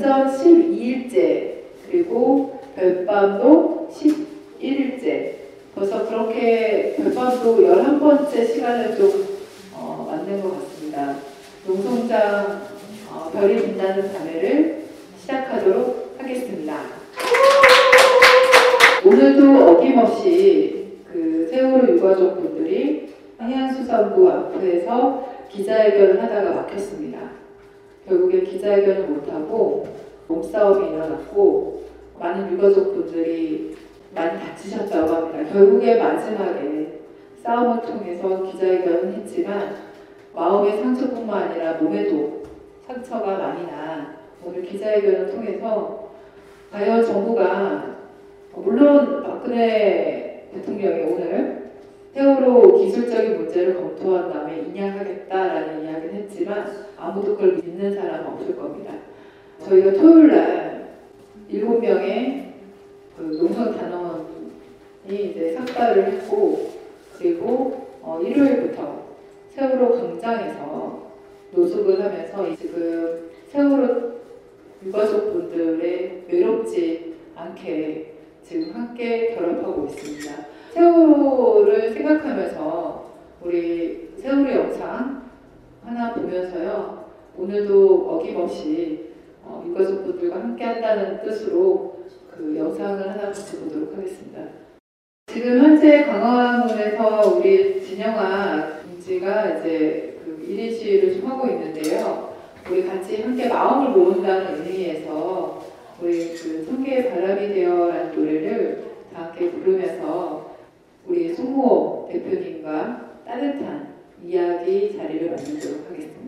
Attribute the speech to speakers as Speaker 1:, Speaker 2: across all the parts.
Speaker 1: 단전 12일째 그리고 별밤도 11일째. 벌써 그렇게 별밤도 11번째 시간을 좀 어, 만든 것 같습니다. 농성장 어, 별이 빛나는 밤에를 시작하도록 하겠습니다. 오늘도 어김없이 그 세월호 유가족 분들이 해양수산부 앞에서 기자회견을 하다가 막혔습니다. 결국에 기자회견을 못하고 몸 싸움이 일어났고 많은 유가족 분들이 많이 다치셨다고 합니다. 결국에 마지막에 싸움을 통해서 기자회견을 했지만 마음의 상처뿐만 아니라 몸에도 상처가 많이 난 오늘 기자회견을 통해서 과연 정부가 물론 박근혜 대통령이 오늘 세월호 기술적인 문제를 검토한 다음에 인양하겠다라는 이야기를 했지만 아무도 그걸 믿는 사람은 없을 겁니다. 저희가 토요일 날 일곱 명의 그 농성 단원이 이제 삭발을 했고 그리고 어, 일요일부터 세월호 광장에서 노숙을 하면서 지금 세월호 유가족 분들의 외롭지 않게 지금 함께 결합하고 있습니다. 세월호를 생각하면서 우리 세월호 영상 하나 보면서요. 오늘도 어김없이 어, 유가족 분들과 함께 한다는 뜻으로 그 영상을 하나 같이 보도록 하겠습니다. 지금 현재 강화문에서 우리 진영아 동지가 이제 그 1인 시위를 좀 하고 있는데요. 우리 같이 함께 마음을 모은다는 의미에서 우리 그 성계의 바람이 되어라는 노래를 다 함께 부르면서 우리 송모 대표님과 따뜻한 이야기 자리를 만들도록 하겠습니다.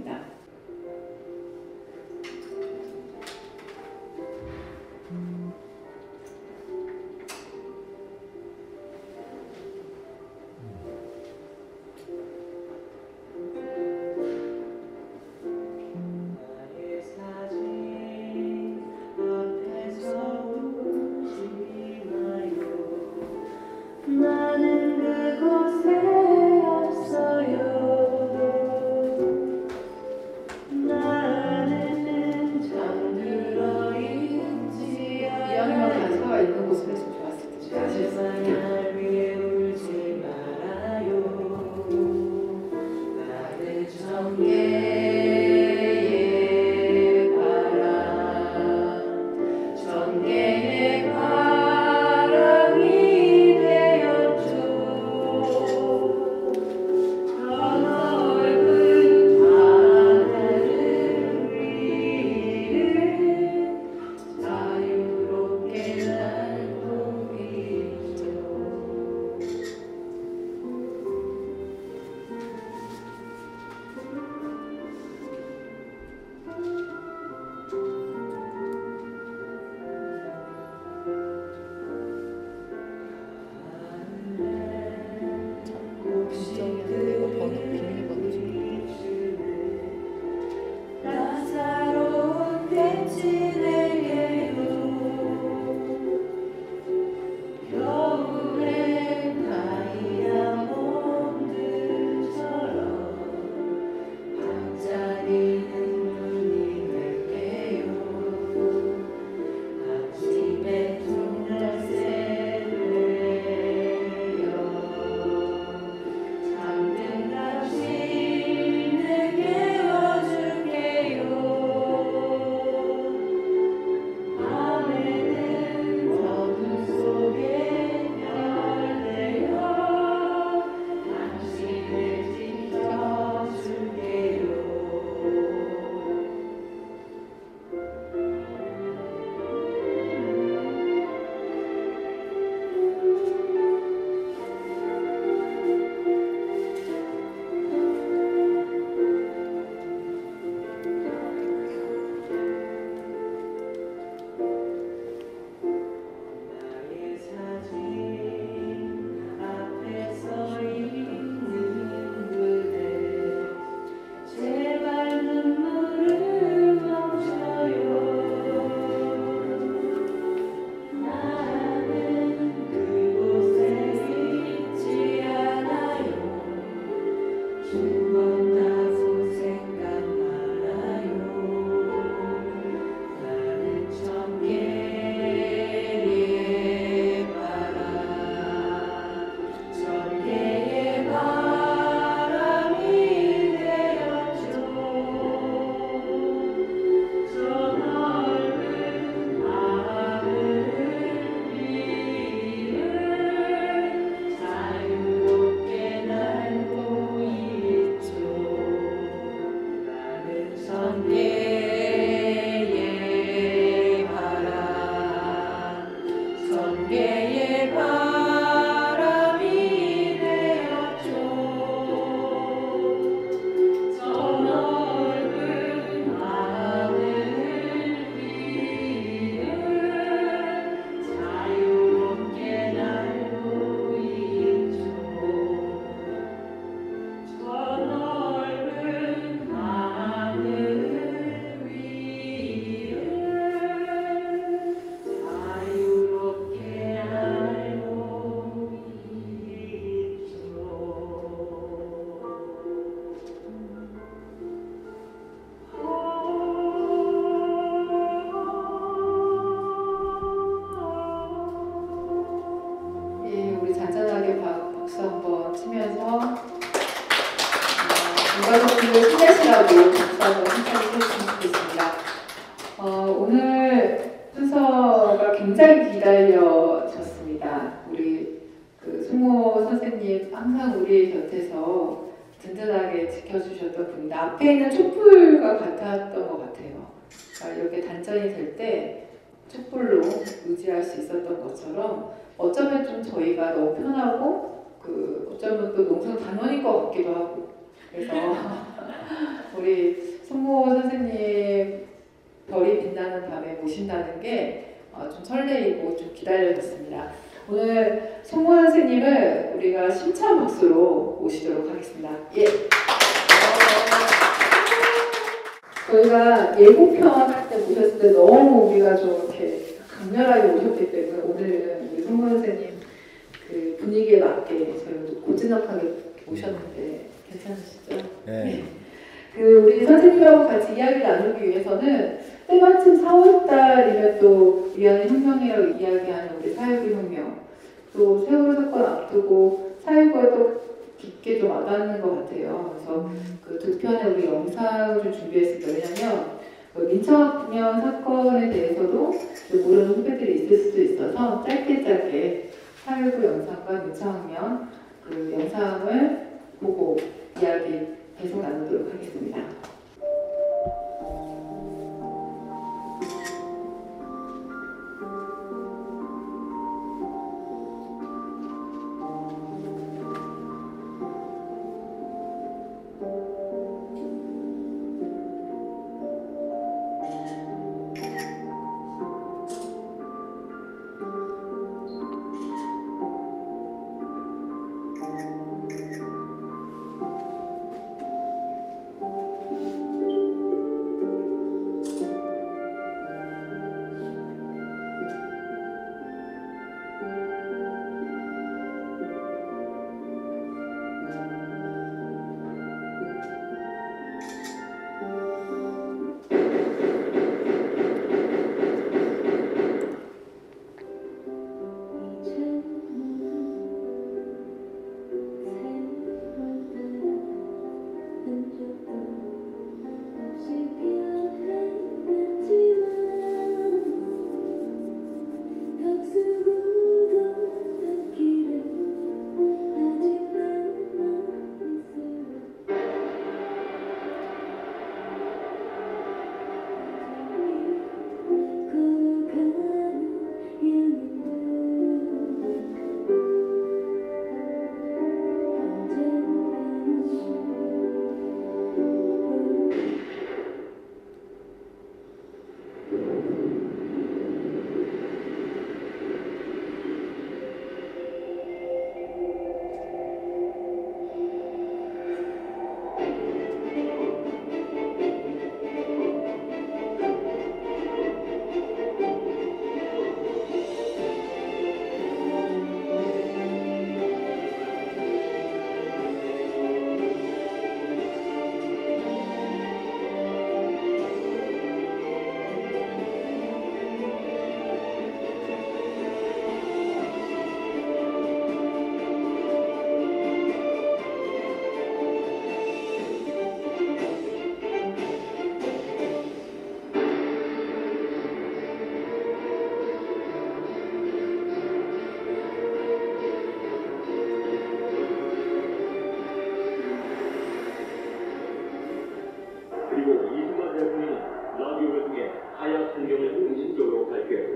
Speaker 1: 하여
Speaker 2: 성경을 응신적으로
Speaker 3: 밝혀요.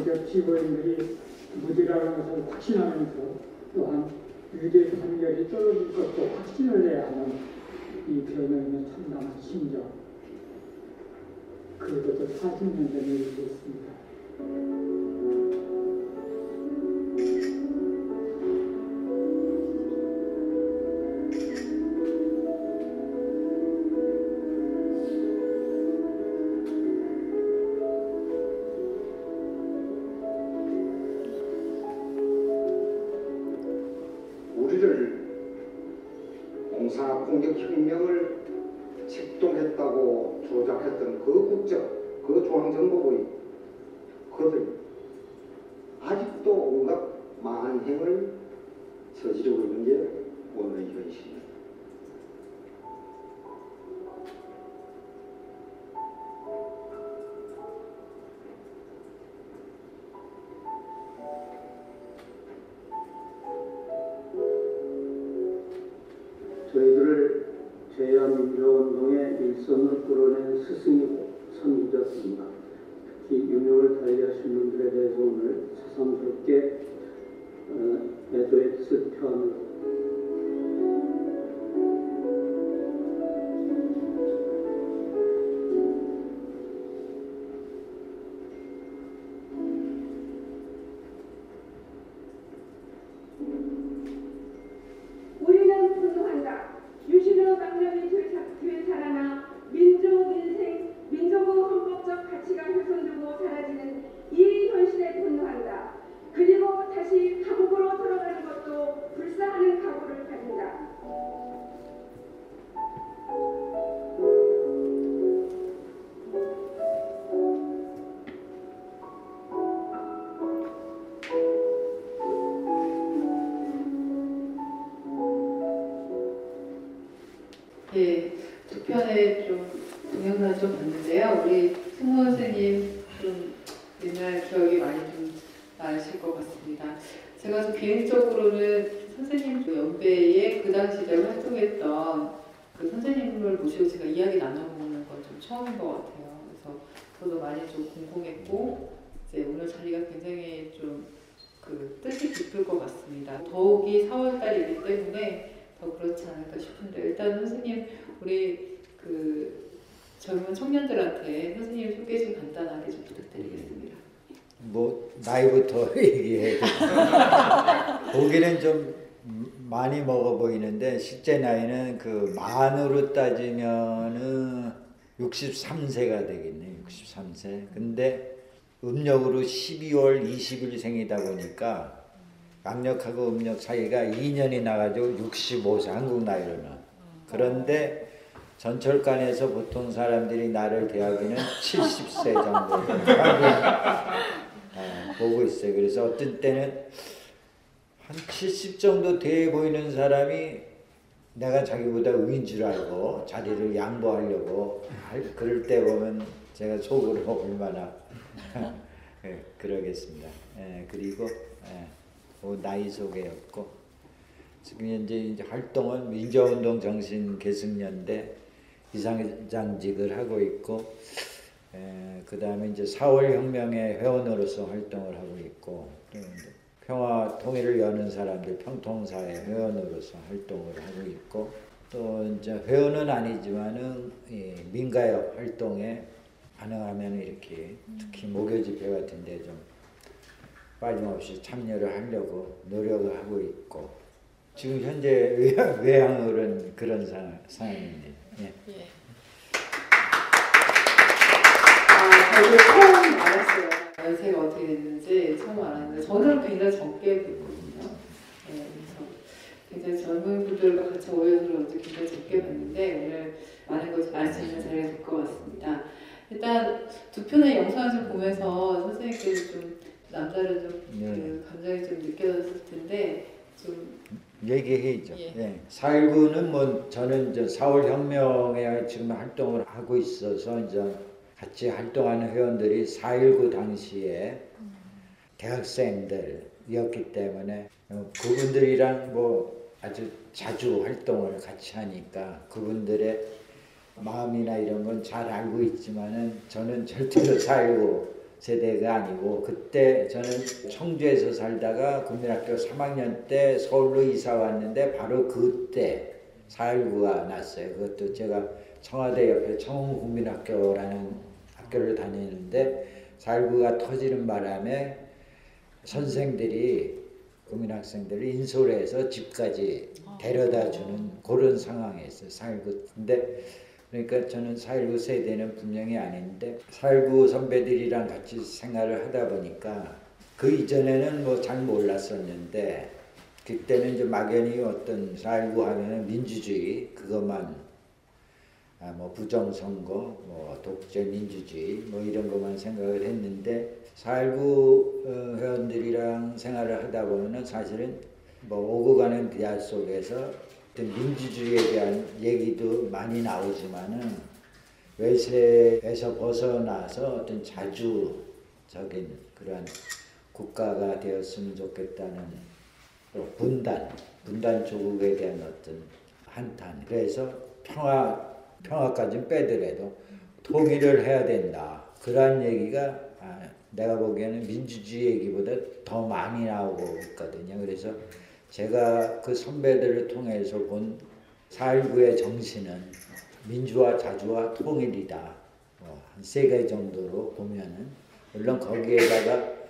Speaker 3: 거.
Speaker 4: 전격 피고인들이 무죄라는 것을 확신하면서 또한 유죄 판결이 떨어질 것도 확신을 해야 하는 이 변호인의 참담한 심정 그것도 40년 전에 얘기했습니다.
Speaker 5: 중앙정보부의 그들 아직도 온갖 만행을 저지르고 있는 게 오늘의 현실입니다.
Speaker 6: 나이는
Speaker 1: 그
Speaker 7: 만으로 따지면은 63세가 되겠네. 63세. 근데 음력으로 12월 20일 생이다 보니까 양력하고 음력 차이가 2년이 나가지고 65세 한국 나이로는. 그런데 전철관에서 보통 사람들이 나를 대하기는 70세 정도 어, 보고 있어요. 그래서 어떤 때는 한 70 정도 돼 보이는 사람이 내가 자기보다 위인 줄 알고 자리를 양보하려고 할- 그럴 때 보면 제가 속으로 얼마나 예, 그러겠습니다. 예, 그리고 예, 그 나이 소개였고 지금 현재 이제 활동은 민주운동 정신 계승연대 이상장직을 하고 있고 그 다음에 이제 4월 혁명의 회원으로서 활동을 하고 있고 평화 통일을 여는 사람들 평통사의 회원으로서 활동을 하고 있고 또 이제 회원은 아니지만은 이 민가협 활동에 가능하면 이렇게 특히 목요 집회 같은데 좀 빠짐없이 참여를 하려고 노력을 하고 있고 지금 현재 외향, 외향으로는 그런 상, 상황입니다. 예.
Speaker 3: 예.
Speaker 1: 아, 저도 처음 알았어요. 연세가 어떻게 됐는지 처음 알았는데 저는 굉장히 적게 봤거든요. 네, 그래서 굉장히 젊은 분들과 같이 오해들어도 굉장히 적게 봤는데 오늘 많은 것을 알 수 있는 자리가 될 것 같습니다. 일단 두 편의 영상을 좀 보면서 선생님께서 좀 남다른 좀
Speaker 7: 네.
Speaker 1: 그 감정이 좀 느껴졌을 텐데 좀
Speaker 7: 얘기해야죠.
Speaker 3: 예.
Speaker 7: 예. 4.19는 뭐 저는 이제 4월 혁명에 지금 활동을 하고 있어서 이제 같이 활동하는 회원들이 4.19 당시에 대학생들이었기 때문에 어, 그분들이랑 뭐 아주 자주 활동을 같이 하니까 그분들의 마음이나 이런 건 잘 알고 있지만은 저는 절대로 4.19 세대가 아니고 그때 저는 청주에서 살다가 국민학교 3학년 때 서울로 이사 왔는데 바로 그때 4.19가 났어요. 그것도 제가 청와대 옆에 청운국민학교라는 학교를 다니는데 4.19가 터지는 바람에 선생들이 국민 학생들을 인솔해서 집까지 데려다 주는 그런 상황이었어요. 4.19. 근데 그러니까 저는 4.19 세대는 분명히 아닌데 4.19 선배들이랑 같이 생활을 하다 보니까 그 이전에는 뭐 잘 몰랐었는데 그때는 이제 막연히 어떤 4.19 하면은 민주주의 그것만 아, 뭐 부정선거, 뭐 독재 민주주의 뭐 이런 것만 생각을 했는데 4.19 어, 회원들이랑 생활을 하다 보면은 사실은 뭐 오고 가는 대화 속에서 어떤 민주주의에 대한 얘기도 많이 나오지만은 외세에서 벗어나서 어떤 자주적인 그런 국가가 되었으면 좋겠다는 또 분단, 분단 조국에 대한 어떤 한탄. 그래서 평화, 평화까지는 빼더라도 통일을 해야 된다. 그러한 얘기가 아, 내가 보기에는 민주주의 얘기보다 더 많이 나오고 있거든요. 그래서 제가 그 선배들을 통해서 본 4.19의 정신은 민주화, 자주와 통일이다. 뭐 한세 개 정도로 보면은 물론 거기에다가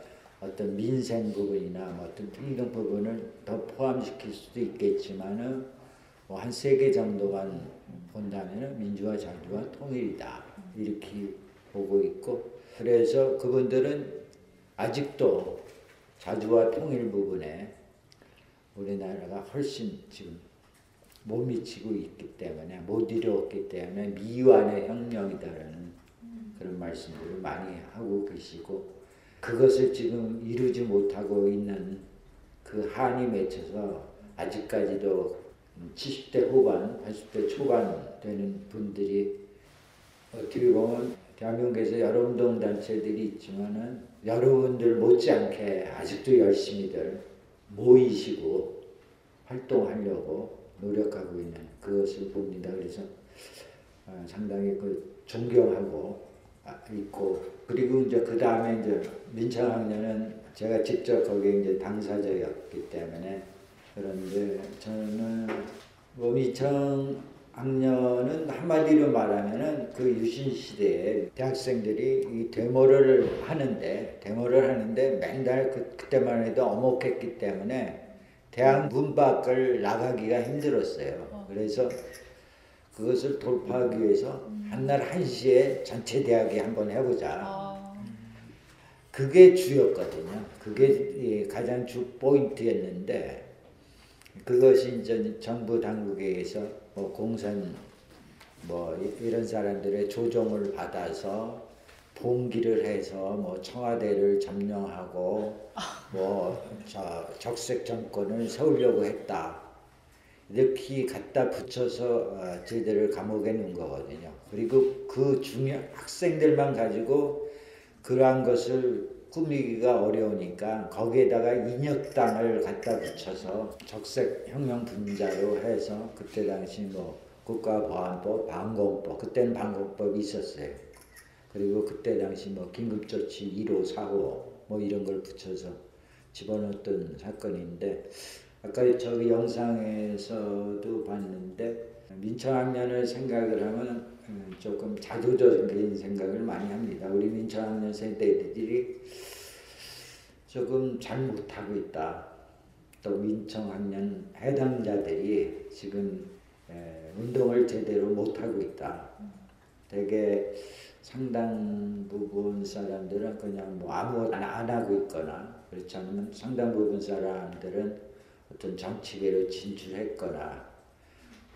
Speaker 7: 어떤 민생 부분이나 뭐 어떤 등등 부분을 더 포함시킬 수도 있겠지만은 뭐 한세 개 정도만 본다면은 민주화, 자주와 통일이다. 이렇게 보고 있고 그래서 그분들은 아직도 자주와 통일 부분에 우리나라가 훨씬 지금 못 미치고 있기 때문에 못 이루었기 때문에 미완의 혁명이다라는 그런 말씀들을 많이 하고 계시고 그것을 지금 이루지 못하고 있는 그 한이 맺혀서 아직까지도 70대 후반, 80대 초반 되는 분들이 어떻게 보면 대한민국에서 여러 운동 단체들이 있지만은 여러분들 못지않게 아직도 열심히들 모이시고 활동하려고 노력하고 있는 그것을 봅니다. 그래서 어, 상당히 그 존경하고 아, 있고 그리고 이제 그 다음에 이제 민청학년은 제가 직접 거기에 이제 당사자였기 때문에 그런데 저는 뭐 민청학년은 한마디로 말하면은 그 유신 시대에 대학생들이 이 데모를 하는데 데모를 하는데 맨날 그 그때만 해도 엄혹했기 때문에 대학 문 밖을 나가기가 힘들었어요. 그래서 그것을 돌파하기 위해서 한날 한시에 전체 대학이 한번 해보자.
Speaker 3: 아,
Speaker 7: 그게 주였거든요. 그게 예, 가장 주 포인트였는데 그것이 이제 정부 당국에 의해서 뭐 공산 뭐 이- 이런 사람들의 조종을 받아서 봉기를 해서 뭐 청와대를 점령하고 뭐저 적색 정권을 세우려고 했다. 이렇게 갖다 붙여서 어, 저희들을 감옥에 넣은 거거든요. 그리고 그 중요 학생들만 가지고 그러한 것을 꾸미기가 어려우니까 거기에다가 인혁당을 갖다 붙여서 적색 혁명 분자로 해서 그때 당시 뭐 국가보안법, 방공법 그때는 방공법이 있었어요. 그리고 그때 당시 뭐 긴급조치 1호, 4호 뭐 이런 걸 붙여서 집어넣었던 사건인데 아까 저기 영상에서도 봤는데 민청학년을 생각을 하면 음, 조금 자조적인 생각을 많이 합니다. 우리 민청학년 세대들이 조금 잘 못하고 있다. 또 민청학년 해당자들이 지금 에, 운동을 제대로 못하고 있다. 되게 상당 부분 사람들은 그냥 뭐 아무것도 안 하고 있거나 그렇지 않으면 상당 부분 사람들은 어떤 정치계로 진출했거나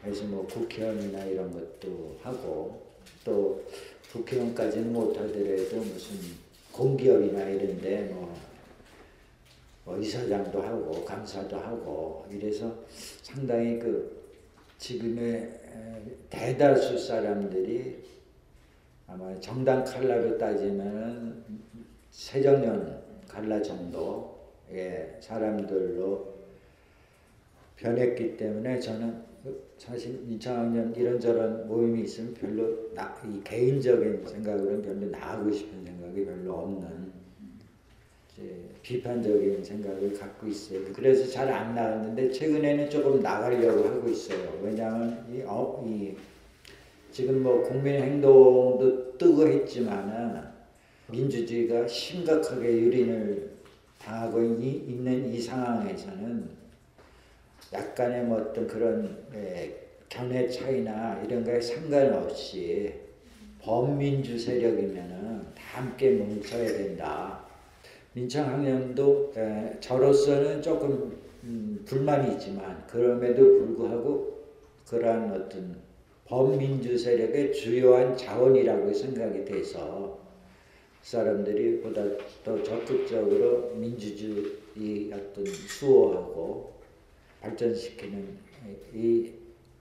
Speaker 7: 그래서 뭐 국회의원이나 이런 것도 하고 또 국회의원까지는 못하더라도 무슨 공기업이나 이런데 뭐, 뭐 이사장도 하고 감사도 하고 이래서 상당히 그 지금의 에, 대다수 사람들이 아마 정당 칼라로 따지면은 세정년 칼라 정도의 사람들로 변했기 때문에 저는 사실 2000학년 이런저런 모임이 있으면 별로 나, 이 개인적인 생각으로는 별로 나가고 싶은 생각이 별로 없는 비판적인 생각을 갖고 있어요. 그래서 잘 안 나갔는데 최근에는 조금 나가려고 하고 있어요. 왜냐하면 이, 어, 이 지금 뭐 국민행동도 뜨고 했지만은 민주주의가 심각하게 유린을 당하고 이- 있는 이 상황에서는 약간의 뭐 어떤 그런 에, 견해 차이나 이런 거에 상관없이 범민주 세력이면은 다 함께 뭉쳐야 된다. 민청학년도 에, 저로서는 조금 음, 불만이 있지만 그럼에도 불구하고 그러한 어떤 범민주 세력의 주요한 자원이라고 생각이 돼서 사람들이 보다 더 적극적으로 민주주의 어떤 수호하고 발전시키는 이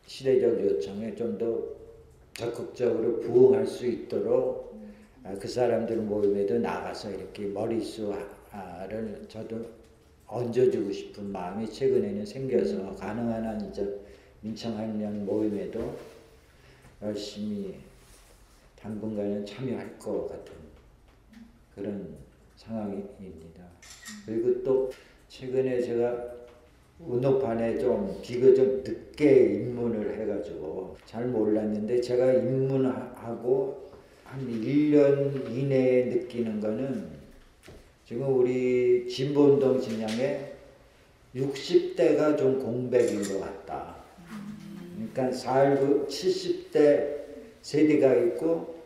Speaker 7: 시대적 요청에 좀 더 적극적으로 부응할 수 있도록 아, 그 사람들 모임에도 나가서 이렇게 머릿수를 저도 얹어주고 싶은 마음이 최근에는 생겨서 가능한 한 이제 민청학년 모임에도 열심히 당분간은 참여할 것 같은 그런 상황입니다. 그리고 또 최근에 제가 운동판에 좀 비교적 늦게 입문을 해가지고 잘 몰랐는데 제가 입문하고 한 1년 이내에 느끼는 거는 지금 우리 진보운동 진영에 60대가 좀 공백인 것 같다. 그러니까 4.19 70대 세대가 있고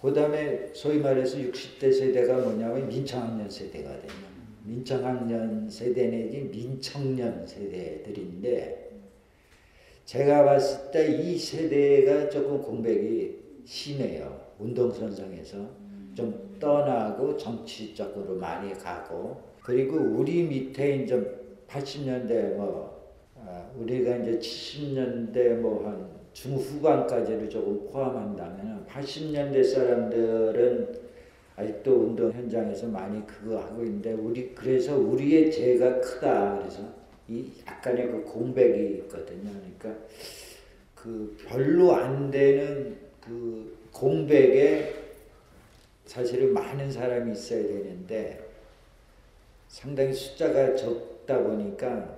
Speaker 7: 그 다음에 소위 말해서 60대 세대가 뭐냐면 민청학년 세대거든요. 민청학년 세대 내지 민청년 세대들인데 제가 봤을 때 이 세대가 조금 공백이 심해요. 운동선상에서 좀 떠나고 정치적으로 많이 가고 그리고 우리 밑에 이제 80년대 뭐 아, 우리가 이제 70년대 뭐 한 중후반까지를 조금 포함한다면 80년대 사람들은 아직도 운동 현장에서 많이 그거 하고 있는데 우리 그래서 우리의 죄가 크다 그래서 이 약간의 그 공백이 있거든요. 그러니까 그 별로 안 되는 그 공백에 사실은 많은 사람이 있어야 되는데 상당히 숫자가 적다 보니까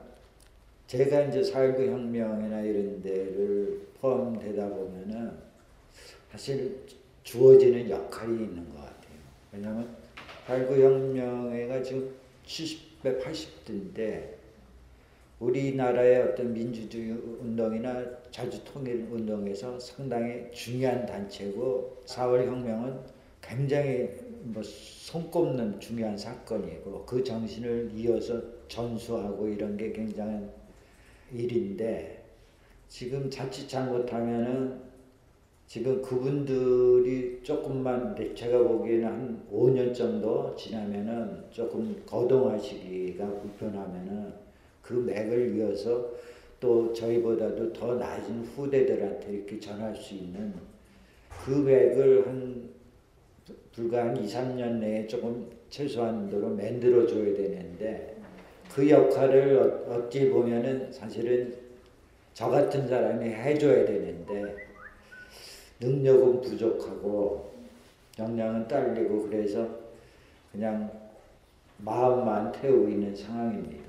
Speaker 7: 제가 이제 4.19 혁명이나 이런 데를 포함되다 보면은 사실 주어지는 역할이 있는 것 같아요. 왜냐하면 8.9 혁명회가 지금 70대, 80대인데 우리나라의 어떤 민주주의 운동이나 자주통일 운동에서 상당히 중요한 단체고 4월 혁명은 굉장히 뭐 손꼽는 중요한 사건이고 그 정신을 이어서 전수하고 이런 게 굉장한 일인데 지금 자칫 잘못하면은 지금 그분들이 조금만 제가 보기에는 한 5년 정도 지나면은 조금 거동하시기가 불편하면은 그 맥을 이어서 또 저희보다도 더 낮은 후대들한테 이렇게 전할 수 있는 그 맥을 한 불과 한 2, 3년 내에 조금 최소한도로 만들어 줘야 되는데 그 역할을 어- 어찌 보면은 사실은 저 같은 사람이 해줘야 되는데 능력은 부족하고 역량은 딸리고 그래서 그냥 마음만 태우고 있는 상황입니다.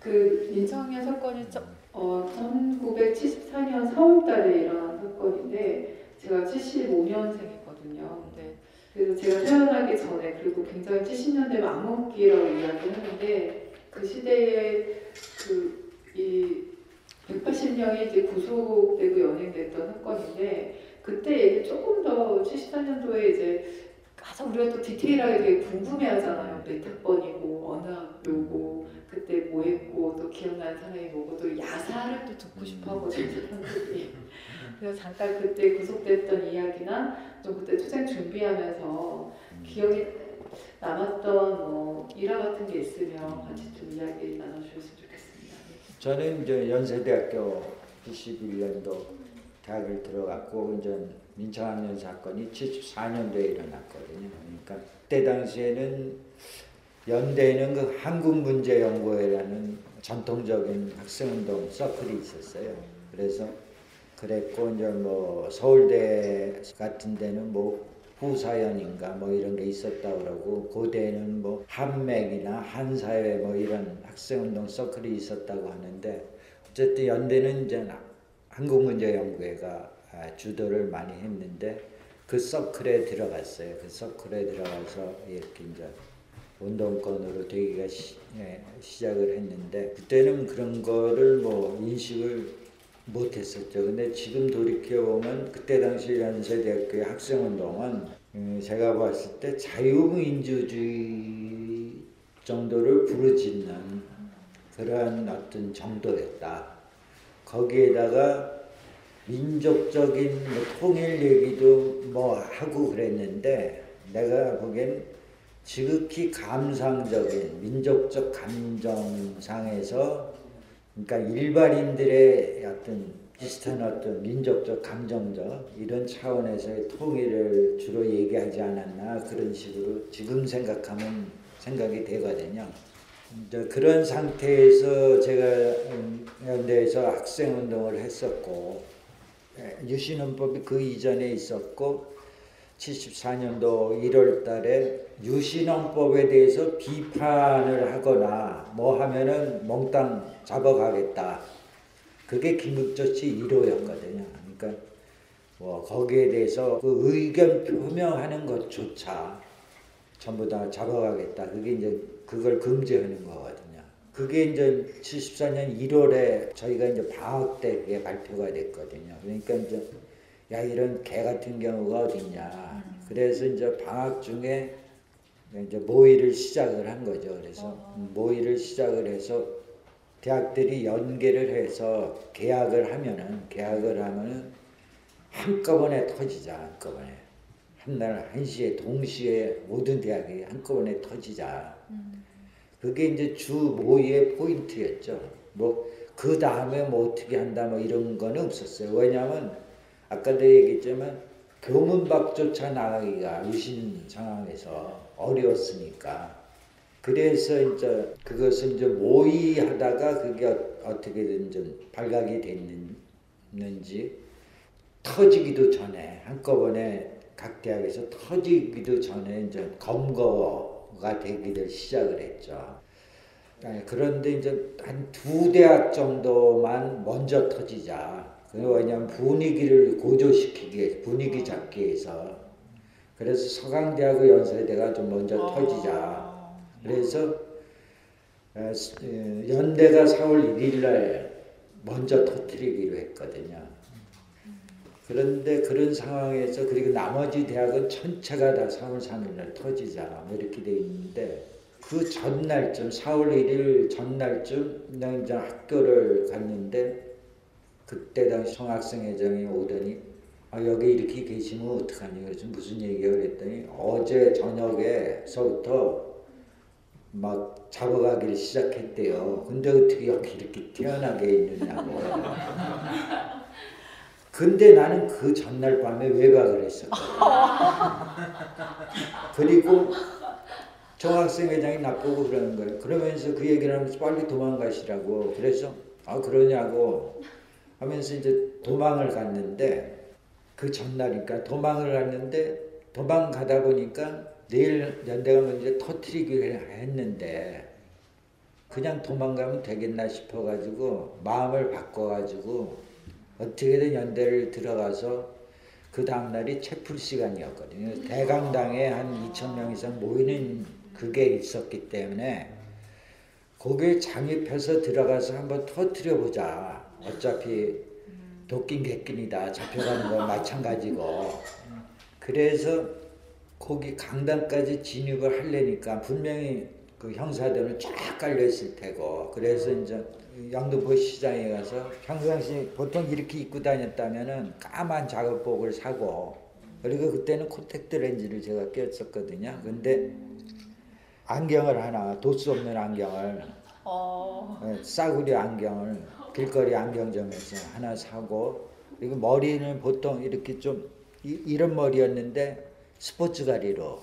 Speaker 1: 그 민청년 사건이 저- 어, 1974년 4월달에 일어난 사건인데 제가 75년생이거든요. 근데 그래서 제가 태어나기 전에 그리고 굉장히 70년대 망원기라고 이야기하는데 그 시대에 그이 180명이 이제 구속되고 연행됐던 사건인데 그때 조금 더 74년도에 이제 가장 우리가 또 디테일하게 되게 궁금해하잖아요. 몇 학번이고 어느 학교고 그때 뭐 했고 또 기억나는 사람이 뭐고 또 야사를 또 듣고 싶어하거든요 사람들이. 그래서 잠깐 그때 구속됐던 이야기나 또 그때 투쟁 준비하면서 기억이 남았던 뭐 일화 같은 게 있으면 같이 좀 이야기 나눠주셨으면 좋겠습니다.
Speaker 7: 저는 이제 연세대학교 91년도 대학을 들어갔고 이제 민청학년 사건이 74년도에 일어났거든요. 그러니까 그때 당시에는 연대에는 그 한국문제연구회라는 전통적인 학생운동 서클이 있었어요. 그래서 그랬고 이제 뭐 서울대 같은 데는 뭐 후사연인가 뭐 이런 게 있었다 그러고 고대는 뭐 한맥이나 한사회 뭐 이런 학생운동 서클이 있었다고 하는데 어쨌든 연대는 이제 한국문제연구회가 아, 주도를 많이 했는데 그 서클에 들어갔어요. 그 서클에 들어가서 이렇게 이제 운동권으로 되기가 시, 예, 시작을 했는데 그때는 그런 거를 뭐 인식을 못했었죠. 근데 지금 돌이켜 보면 그때 당시 연세대학교의 학생운동은 음, 제가 봤을 때 자유민주주의 정도를 부르짖는 그러한 어떤 정도였다. 거기에다가 민족적인 뭐 통일 얘기도 뭐 하고 그랬는데 내가 보기엔 지극히 감상적인 민족적 감정상에서 그러니까 일반인들의 어떤 비슷한 어떤 민족적 감정적 이런 차원에서의 통일을 주로 얘기하지 않았나 그런 식으로 지금 생각하면 생각이 되거든요. 이제 그런 상태에서 제가 음, 연대에서 학생 운동을 했었고 예, 유신헌법이 그 이전에 있었고 74년도 1월 달에 유신헌법에 대해서 비판을 하거나 뭐 하면은 몽땅 잡아가겠다. 그게 긴급조치 1호였거든요. 그러니까 뭐 거기에 대해서 그 의견 표명하는 것조차 전부 다 잡아가겠다. 그게 이제 그걸 금지하는 거거든요. 그게 이제 74년 1월에 저희가 이제 방학 때 그게 발표가 됐거든요. 그러니까 이제 야 이런 개 같은 경우가 어딨냐. 그래서 이제 방학 중에 이제 모의를 시작을 한 거죠. 그래서 모의를 시작을 해서 대학들이 연계를 해서 계약을 하면은 계약을 하면은 한꺼번에 터지자 한꺼번에 한날 한시에 동시에 모든 대학이 한꺼번에 터지자 그게 이제 주 모의의 포인트였죠. 뭐 그 다음에 뭐 어떻게 한다 뭐 이런 거는 없었어요. 왜냐하면 아까도 얘기했지만 교문 밖조차 나가기가 유신 상황에서 어려웠으니까 그래서 이제 그것을 이제 모의하다가 그게 어- 어떻게든 좀 발각이 됐는지 터지기도 전에 한꺼번에 각 대학에서 터지기도 전에 이제 검거가 되기를 시작을 했죠. 네, 그런데 이제 한 두 대학 정도만 먼저 터지자. 그 왜냐하면 분위기를 고조시키기 분위기 잡기 위해서 그래서 서강대하고 연세대가 좀 먼저 터지자. 그래서 어, 스- 어, 연대가 4월 1일 날 먼저 터뜨리기로 했거든요. 그런데 그런 상황에서 그리고 나머지 대학은 전체가 다 4월 3일 날 터지자 뭐 이렇게 돼 있는데 그 전날쯤 4월 1일 전날쯤 그냥 이제 학교를 갔는데 그때 당시 총학생 회장이 오더니 아 여기 이렇게 계시면 어떡하니 그래서 무슨 얘기야 그랬더니 어제 저녁에서부터 막 잡아가기를 시작했대요. 근데 어떻게 여기 이렇게 태어나게 있느냐고. 근데 나는 그 전날 밤에 외박을 했었거든. 그리고 총학생 회장이 나보고 그러는 거예요. 그러면서 그 얘기를 하면서 빨리 도망가시라고. 그래서 아 그러냐고 하면서 이제 도망을 갔는데 그 전날이니까 도망을 갔는데 도망 가다 보니까 내일 연대가 먼저 터트리기로 했는데 그냥 도망가면 되겠나 싶어가지고 마음을 바꿔가지고 어떻게든 연대를 들어가서 그 다음날이 채플 시간이었거든요. 대강당에 한 2천 명 이상 모이는 그게 있었기 때문에 거기에 잠입해서 들어가서 한번 터트려 보자. 어차피 도끼 객긴이다. 잡혀가는 건 마찬가지고. 그래서 거기 강당까지 진입을 하려니까 분명히 그 형사들은 쫙 깔려 있을 테고 그래서 이제 양도포 시장에 가서 평상시 보통 이렇게 입고 다녔다면은 까만 작업복을 사고 그리고 그때는 콘택트 렌즈를 제가 꼈었거든요. 근데 안경을 하나 도수 없는 안경을
Speaker 3: 어.
Speaker 7: 예, 싸구려 안경을 길거리 안경점에서 하나 사고 그리고 머리는 보통 이렇게 좀 이, 이런 머리였는데 스포츠 가리로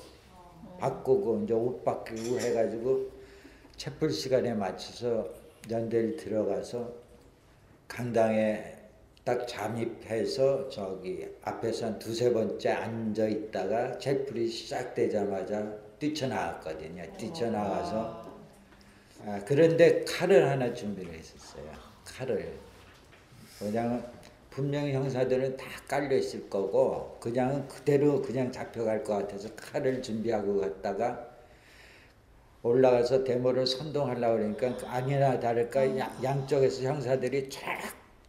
Speaker 7: 바꾸고 이제 옷 바뀌고 해가지고 채플 시간에 맞춰서 연대를 들어가서 강당에 딱 잠입해서 저기 앞에서 한 두세 번째 앉아 있다가 채플이 시작되자마자 뛰쳐나왔거든요. 뛰쳐나와서 아, 그런데 칼을 하나 준비를 했었어요. 칼을. 왜냐하면 분명히 형사들은 다 깔려 있을 거고 그냥 그대로 그냥 잡혀갈 것 같아서 칼을 준비하고 갔다가 올라가서 데모를 선동하려고 그러니까 아니나 다를까 야- 양쪽에서 형사들이 쫙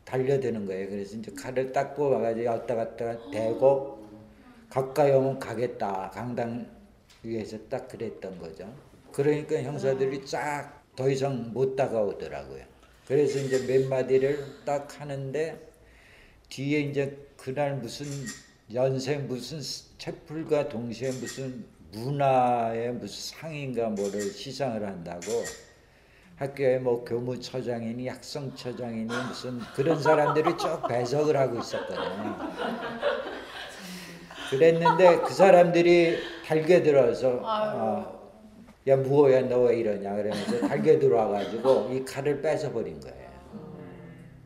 Speaker 7: 달려드는 거예요. 그래서 이제 칼을 딱 뽑아가지고 왔다 갔다 대고 가까이 오면 가겠다. 강당 위에서 딱 그랬던 거죠. 그러니까 형사들이 쫙 더 이상 못 다가오더라고요. 그래서 이제 몇 마디를 딱 하는데 뒤에 이제 그날 무슨 연생 무슨 채플과 동시에 무슨 문화의 무슨 상인가 뭐를 시상을 한다고 학교에 뭐 교무처장이니 학성처장이니 무슨 그런 사람들이 쭉 배석을 하고 있었거든요. 그랬는데 그 사람들이 달겨들어서 어, 야 무호야 너 왜 이러냐 그러면서 달겨들어와가지고 이 칼을 뺏어버린 거예요.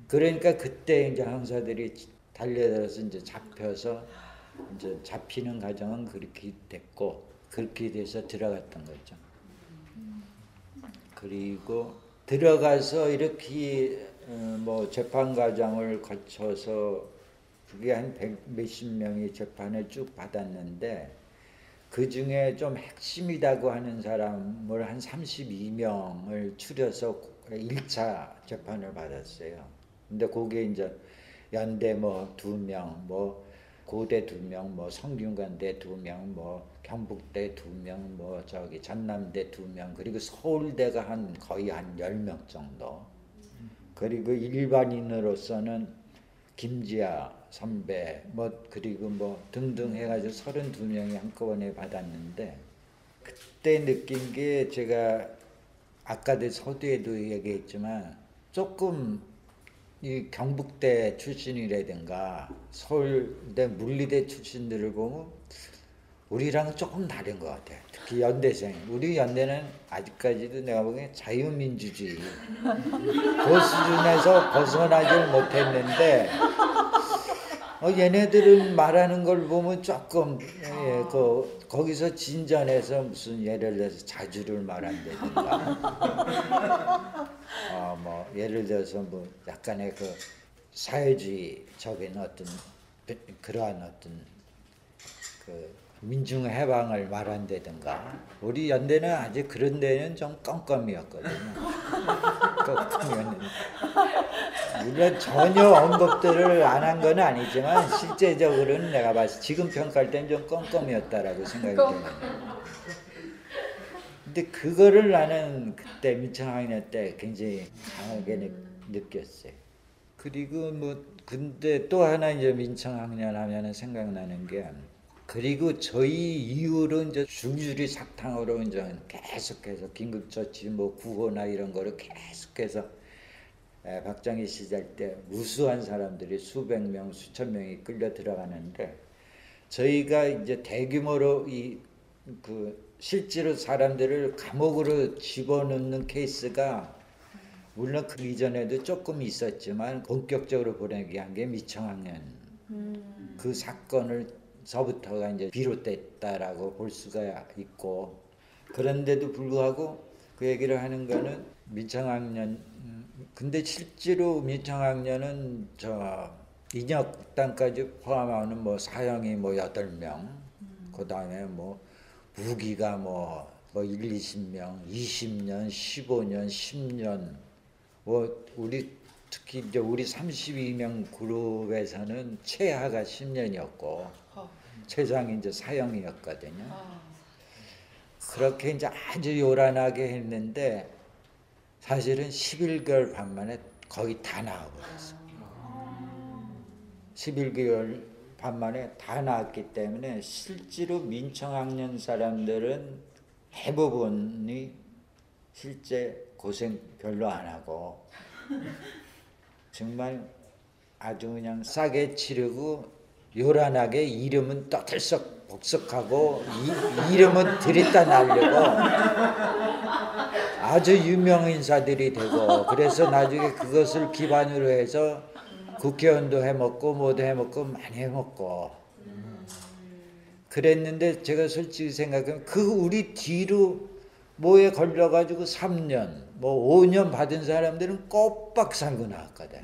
Speaker 7: 그러니까 그때 이제 형사들이 달려들어서 이제 잡혀서 이제 잡히는 과정은 그렇게 됐고 그렇게 돼서 들어갔던 거죠. 그리고 들어가서 이렇게 어, 뭐 재판 과정을 거쳐서 그게 한 백 몇십 명이 재판을 쭉 받았는데 그 중에 좀 핵심이라고 하는 사람을 한 32명을 추려서 1차 재판을 받았어요. 근데 거기에 이제 연대 뭐 두 명, 뭐 고대 두 명, 뭐 성균관대 두 명, 뭐 경북대 두 명, 뭐 저기 전남대 두 명, 그리고 서울대가 한 거의 한 열 명 정도. 그리고 일반인으로서는 김지아 선배, 뭐 그리고 뭐 등등 해가지고 32명이 한꺼번에 받았는데 그때 느낀 게 제가 아까도 서두에도 얘기했지만 조금 이 경북대 출신이라든가 서울대 물리대 출신들을 보면 우리랑은 조금 다른 것 같아요. 특히 연대생. 우리 연대는 아직까지도 내가 보기엔 자유민주주의 그 수준에서 벗어나질 못했는데 어, 얘네들은 말하는 걸 보면 조금 예, 그 거기서 진전해서 무슨 예를 들어서 자주를 말한다든가. 어, 뭐 예를 들어서 뭐 약간의 그 사회주의적인 어떤 그- 그러한 어떤 그 민중 해방을 말한다든가 우리 연대는 아직 그런 데는 좀 껌껌이었거든요. 껌껌이었는데 물론 전혀 언급들을 안 한 건 아니지만 실제적으로는 내가 봤을 때 지금 평가할 때는 좀 껌껌이었다라고 생각이 들어요. 근데 그거를 나는 그때 민청학년 때 굉장히 강하게 느, 느꼈어요. 그리고 뭐 근데 또 하나 이제 민청학년 하면은 생각나는 게 그리고 저희 이후로 이제 줄줄이 사탕으로 이제 계속해서 긴급처치 뭐 구호나 이런 거를 계속해서 에, 박정희 시절 때 무수한 사람들이 수백 명, 수천 명이 끌려 들어가는데 저희가 이제 대규모로 이 그 실제로 사람들을 감옥으로 집어넣는 케이스가 물론 그 이전에도 조금 있었지만 본격적으로 보내기 한게 미청학년 그 사건을 서부터가 이제 비롯됐다라고 볼 수가 있고 그런데도 불구하고 그 얘기를 하는 거는 민청학년 음, 근데 실제로 민청학년은 저 인혁단까지 포함하는 뭐 사형이 뭐 여덟 명, 그다음에 뭐 무기가 뭐, 뭐 1, 20명, 20년, 15년, 10년 뭐 우리 특히 이제 우리 32명 그룹에서는 최하가 10년이었고
Speaker 3: 어.
Speaker 7: 최장이 이제 사형이었거든요.
Speaker 3: 아,
Speaker 7: 그렇게 이제 아주 요란하게 했는데 사실은 11개월 반 만에 거의 다 나와버렸어. 11개월 반 만에 다 나왔기 때문에 실제로 민청학년 사람들은 대부분이 실제 고생 별로 안 하고 정말 아주 그냥 싸게 치르고 요란하게 이름은 떠들썩 복석하고 이, 이름은 들이다 날리고 아주 유명 인사들이 되고 그래서 나중에 그것을 기반으로 해서 국회의원도 해먹고 뭐도 해먹고 많이 해먹고. 그랬는데 제가 솔직히 생각하면 그 우리 뒤로 뭐에 걸려가지고 3년 뭐 5년 받은 사람들은 꼬박 살고 나왔거든.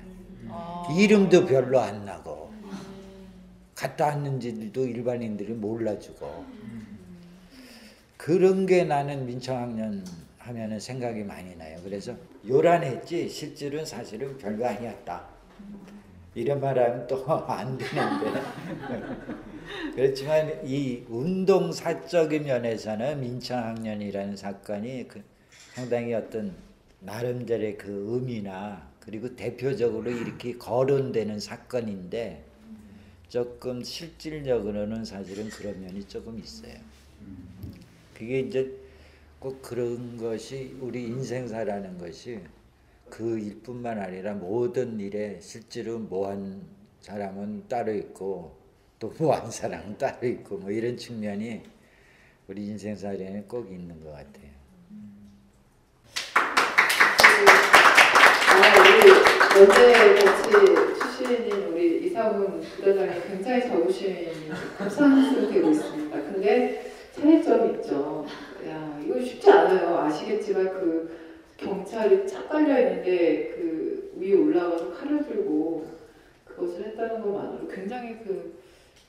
Speaker 3: 아.
Speaker 7: 이름도 별로 안 나고 갔다 왔는지도 일반인들이 몰라주고 그런 게 나는 민청학년 하면은 생각이 많이 나요. 그래서 요란했지 실제로는 사실은 별거 아니었다. 이런 말하면 또 안 되는데 그렇지만 이 운동 사적인 면에서는 민청학년이라는 사건이 그 상당히 어떤 나름대로의 그 의미나 그리고 대표적으로 이렇게 거론되는 사건인데 조금 실질적으로는 사실은 그런 면이 조금 있어요. 그게 이제 꼭 그런 것이 우리 인생사라는 것이 그 일뿐만 아니라 모든 일에 실제로 뭐한 사람은 따로 있고 또 뭐한 사람은 따로 있고 뭐 이런 측면이 우리 인생사에는 꼭 있는 것 같아요.
Speaker 1: 아, 우리 어제 같이 출신인 우리 이상훈 부단장이 굉장히 자부심이 감상스럽게 있습니다. 근데 차이점이 있죠. 야, 이거 쉽지 않아요. 아시겠지만 그 경찰이 쫙 깔려 있는데 그 위에 올라가서 칼을 들고 그것을 했다는 것만으로 굉장히 그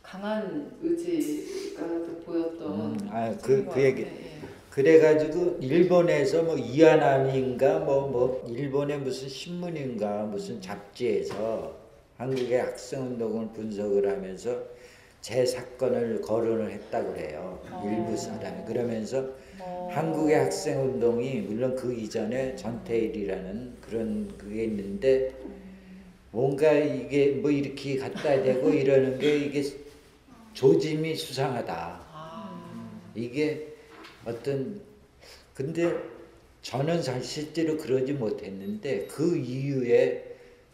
Speaker 1: 강한 의지가 그 보였던
Speaker 7: 음, 아, 그- 그 얘기-
Speaker 1: 같아요. 예.
Speaker 7: 그래가지고 일본에서 뭐 이하남인가 뭐 뭐 일본의 무슨 신문인가 무슨 잡지에서 한국의 학생운동을 분석을 하면서 제 사건을 거론을 했다 그래요 일부 사람이 그러면서
Speaker 3: 어.
Speaker 7: 한국의 학생운동이 물론 그 이전에 전태일이라는 그런 그게 있는데 뭔가 이게 뭐 이렇게 갖다 대고 이러는 게 이게 조짐이 수상하다.
Speaker 3: 아.
Speaker 7: 이게 어떤 근데 저는 사실 실제로 그러지 못했는데 그 이후에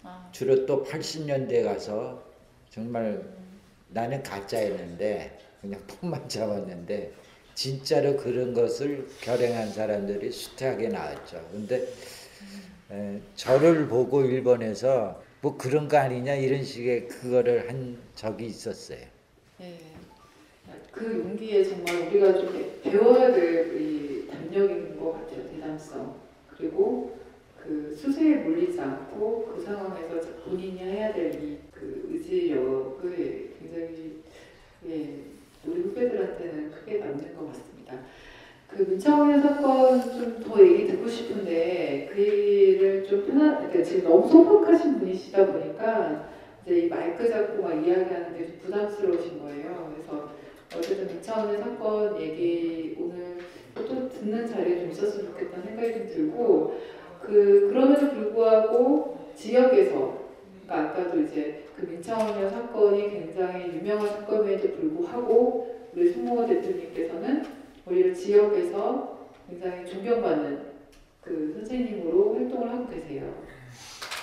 Speaker 3: 아.
Speaker 7: 주로 또 80년대 가서 정말 나는 가짜였는데 그냥 폰만 잡았는데 진짜로 그런 것을 결행한 사람들이 숱하게 나왔죠. 근데 에, 저를 보고 일본에서 뭐 그런 거 아니냐 이런 식의 그거를 한 적이 있었어요.
Speaker 3: 예.
Speaker 1: 그 용기에 정말 우리가 좀 배워야 될 이 담력인 것 같아요. 대담성. 그리고 그 수세에 물리지 않고 그 상황에서 본인이 해야 될이그 의지력을 굉장히 예, 우리 후배들한테는 크게 남는 것 같습니다. 그 문창훈 사건 좀 더 얘기 듣고 싶은데 그 일을 좀 편한, 그러니까 지금 너무 소박하신 분이시다 보니까 이제 이 마이크 잡고 막 이야기하는 게좀 부담스러우신 거예요. 그래서 어쨌든 민차원의 사건 얘기 오늘 또 듣는 자리에 좀 있었으면 좋겠다는 생각이 좀 들고 그 그럼에도 불구하고 지역에서 그러니까 아까도 이제 그 민차원의 사건이 굉장히 유명한 사건임에도 불구하고 우리 송모 대표님께서는 오히려 지역에서 굉장히 존경받는 그 선생님으로 활동을 하고 계세요.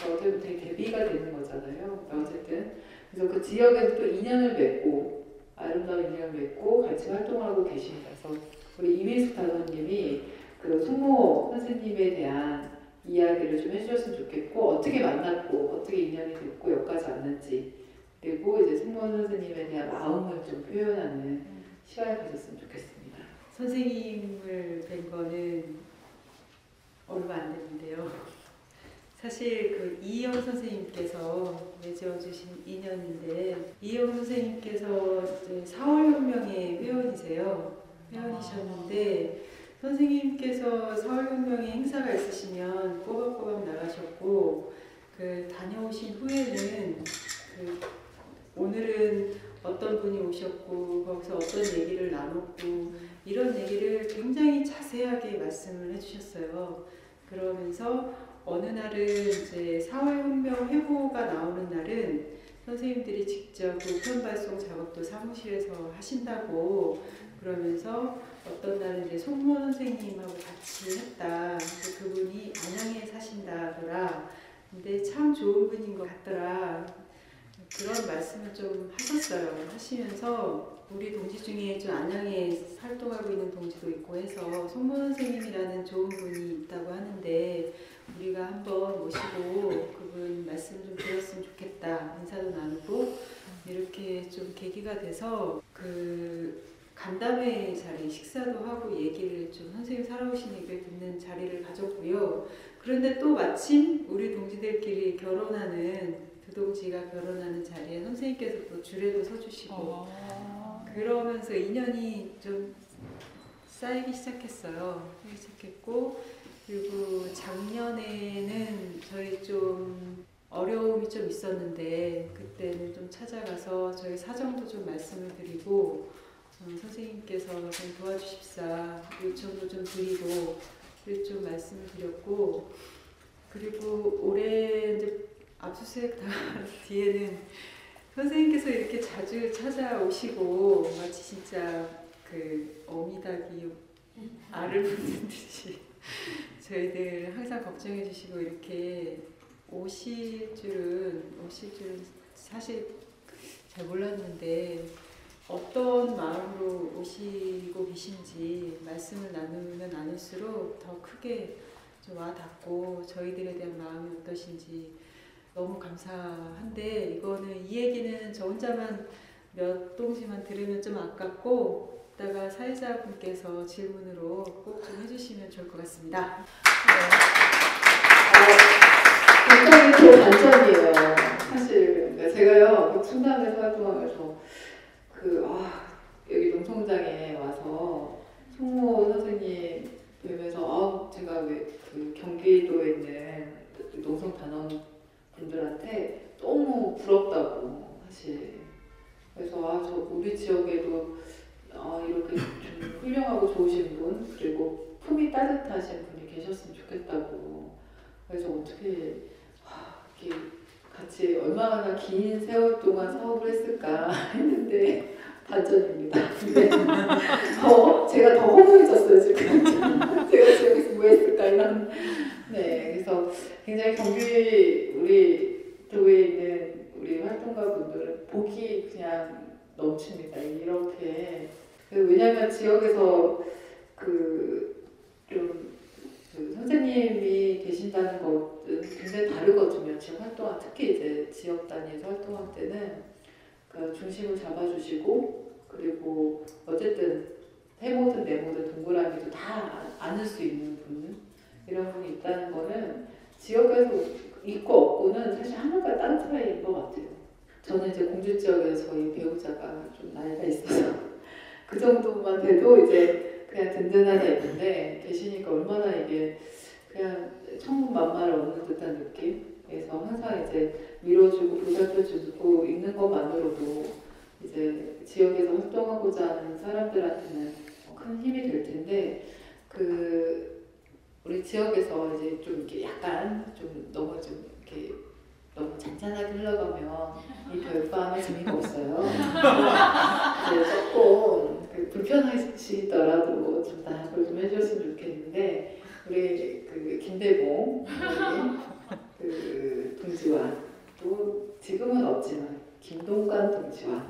Speaker 1: 보면 되게 대비가 되는 거잖아요. 그러니까 어쨌든 그래서 그 지역에서 또 인연을 맺고 아름다운 인연을 맺고 같이 활동을 하고 계십니다. 그래서 우리 이민숙 단원님이 그 송모 선생님에 대한 이야기를 좀 해주셨으면 좋겠고 어떻게 만났고 어떻게 인연이 됐고 여기까지 왔는지 그리고 이제 송모 선생님에 대한 마음을 좀 표현하는 시간을 가졌으면 좋겠습니다.
Speaker 8: 선생님을 뵌 거는 얼마 안 됐는데요. 사실 그 이희영 선생님께서 맺어 주신 인연인데 이희영 선생님께서 이제 4월 혁명의 회원이세요. 회원이셨는데 선생님께서 4월혁명의 행사가 있으시면 꼬박꼬박 나가셨고 그 다녀오신 후에는 그 오늘은 어떤 분이 오셨고 거기서 어떤 얘기를 나눴고 이런 얘기를 굉장히 자세하게 말씀을 해주셨어요. 그러면서 어느 날은 이제 4월혁명 회고가 나오는 날은 선생님들이 직접 그 우편 발송 작업도 사무실에서 하신다고 그러면서 어떤 날은 이제 송모 선생님하고 같이 했다. 그분이 안양에 사신다더라. 근데 참 좋은 분인 것 같더라. 그런 말씀을 좀 하셨어요. 하시면서 우리 동지 중에 좀 안양에 활동하고 있는 동지도 있고 해서 송모 선생님이라는 좋은 분이 있다고 하는데 우리가 한번 모시고 그분 말씀 좀 들었으면 좋겠다. 인사도 나누고 이렇게 좀 계기가 돼서 그 간담회 자리 식사도 하고 얘기를 좀 선생님 살아오신 얘기를 듣는 자리를 가졌고요. 그런데 또 마침 우리 동지들끼리 결혼하는 두 동지가 결혼하는 자리에 선생님께서 또 줄에도 서주시고 그러면서 인연이 좀 쌓이기 시작했어요. 쌓이기 시작했고 그리고 작년에는 저희 좀 어려움이 좀 있었는데 그때는 좀 찾아가서 저희 사정도 좀 말씀을 드리고 어, 선생님께서 좀 도와주십사 요청도 좀 드리고 그좀 말씀을 드렸고 그리고 올해 이제 압수수색 당한 뒤에는 선생님께서 이렇게 자주 찾아오시고 마치 진짜 그 어미닭이 알을 붓는 듯이 저희들 항상 걱정해 주시고 이렇게 오실 줄은 오실 줄은 사실 잘 몰랐는데 어떤 마음으로 오시고 계신지 말씀을 나누면 나눌수록 더 크게 좀 와닿고 저희들에 대한 마음이 어떠신지 너무 감사한데 이거는 이 얘기는 저 혼자만 몇 동지만 들으면 좀 아깝고 이따가 사회자분께서 질문으로 꼭 좀 해주시면 좋을 것 같습니다.
Speaker 1: 어, 굉장히 좋은 관점이에요. 사실 그러니까 제가요 그 충남에서 활동하면서 그 아, 여기 농성장에 와서 송모 선생님 뵈면서 아 제가 왜 그 경기도에 있는 농성 단원 분들한테 너무 부럽다고 사실. 그래서 아 저 우리 지역에도 아 이렇게 좀 훌륭하고 좋으신 분 그리고 품이 따뜻하신 분이 계셨으면 좋겠다고. 그래서 어떻게 아, 이렇게 같이 얼마나 긴 세월 동안 사업을 했을까 했는데 반전입니다. 근데 더 제가 더 허무해졌어요 지금. 제가 지역에서 뭐 했을까 이런. 네, 그래서 굉장히 경기 우리 도에 있는 우리 활동가 분들은 복이 그냥 넘칩니다. 이렇게 그 왜냐하면 지역에서 그좀 그 선생님이 계신다는 것은 굉장히 다르거든요. 지역 활동한 특히 이제 지역 단위에서 활동할 때는 그 중심을 잡아주시고 그리고 어쨌든 해모든 내모든 동그라미도 다 안을 수 있는 분 이런 분이 있다는 거는 지역에서 있고 없고는 사실 하늘과 땅 차이인 것 같아요. 저는 이제 공주 지역에서 저희 배우자가 좀 나이가 있어서 그 정도만 돼도 이제 그냥 든든한 애인데 계시니까 얼마나 이게 그냥 천군만마를 얻는 듯한 느낌. 그래서 항상 이제 밀어주고 보살펴주고 있는 것만으로도 이제 지역에서 활동하고자 하는 사람들한테는 큰 힘이 될 텐데 그 우리 지역에서 이제 좀 이렇게 약간 좀 너무 좀 이렇게 너무 잔잔하게 흘러가면 이 별밤에 재미가 없어요. 이제 조금 그 불편하시더라도 좀 답을 좀 해줬으면 좋겠는데 우리 그 김대봉 우리 그 동지와 또 지금은 없지만 김동관 동지와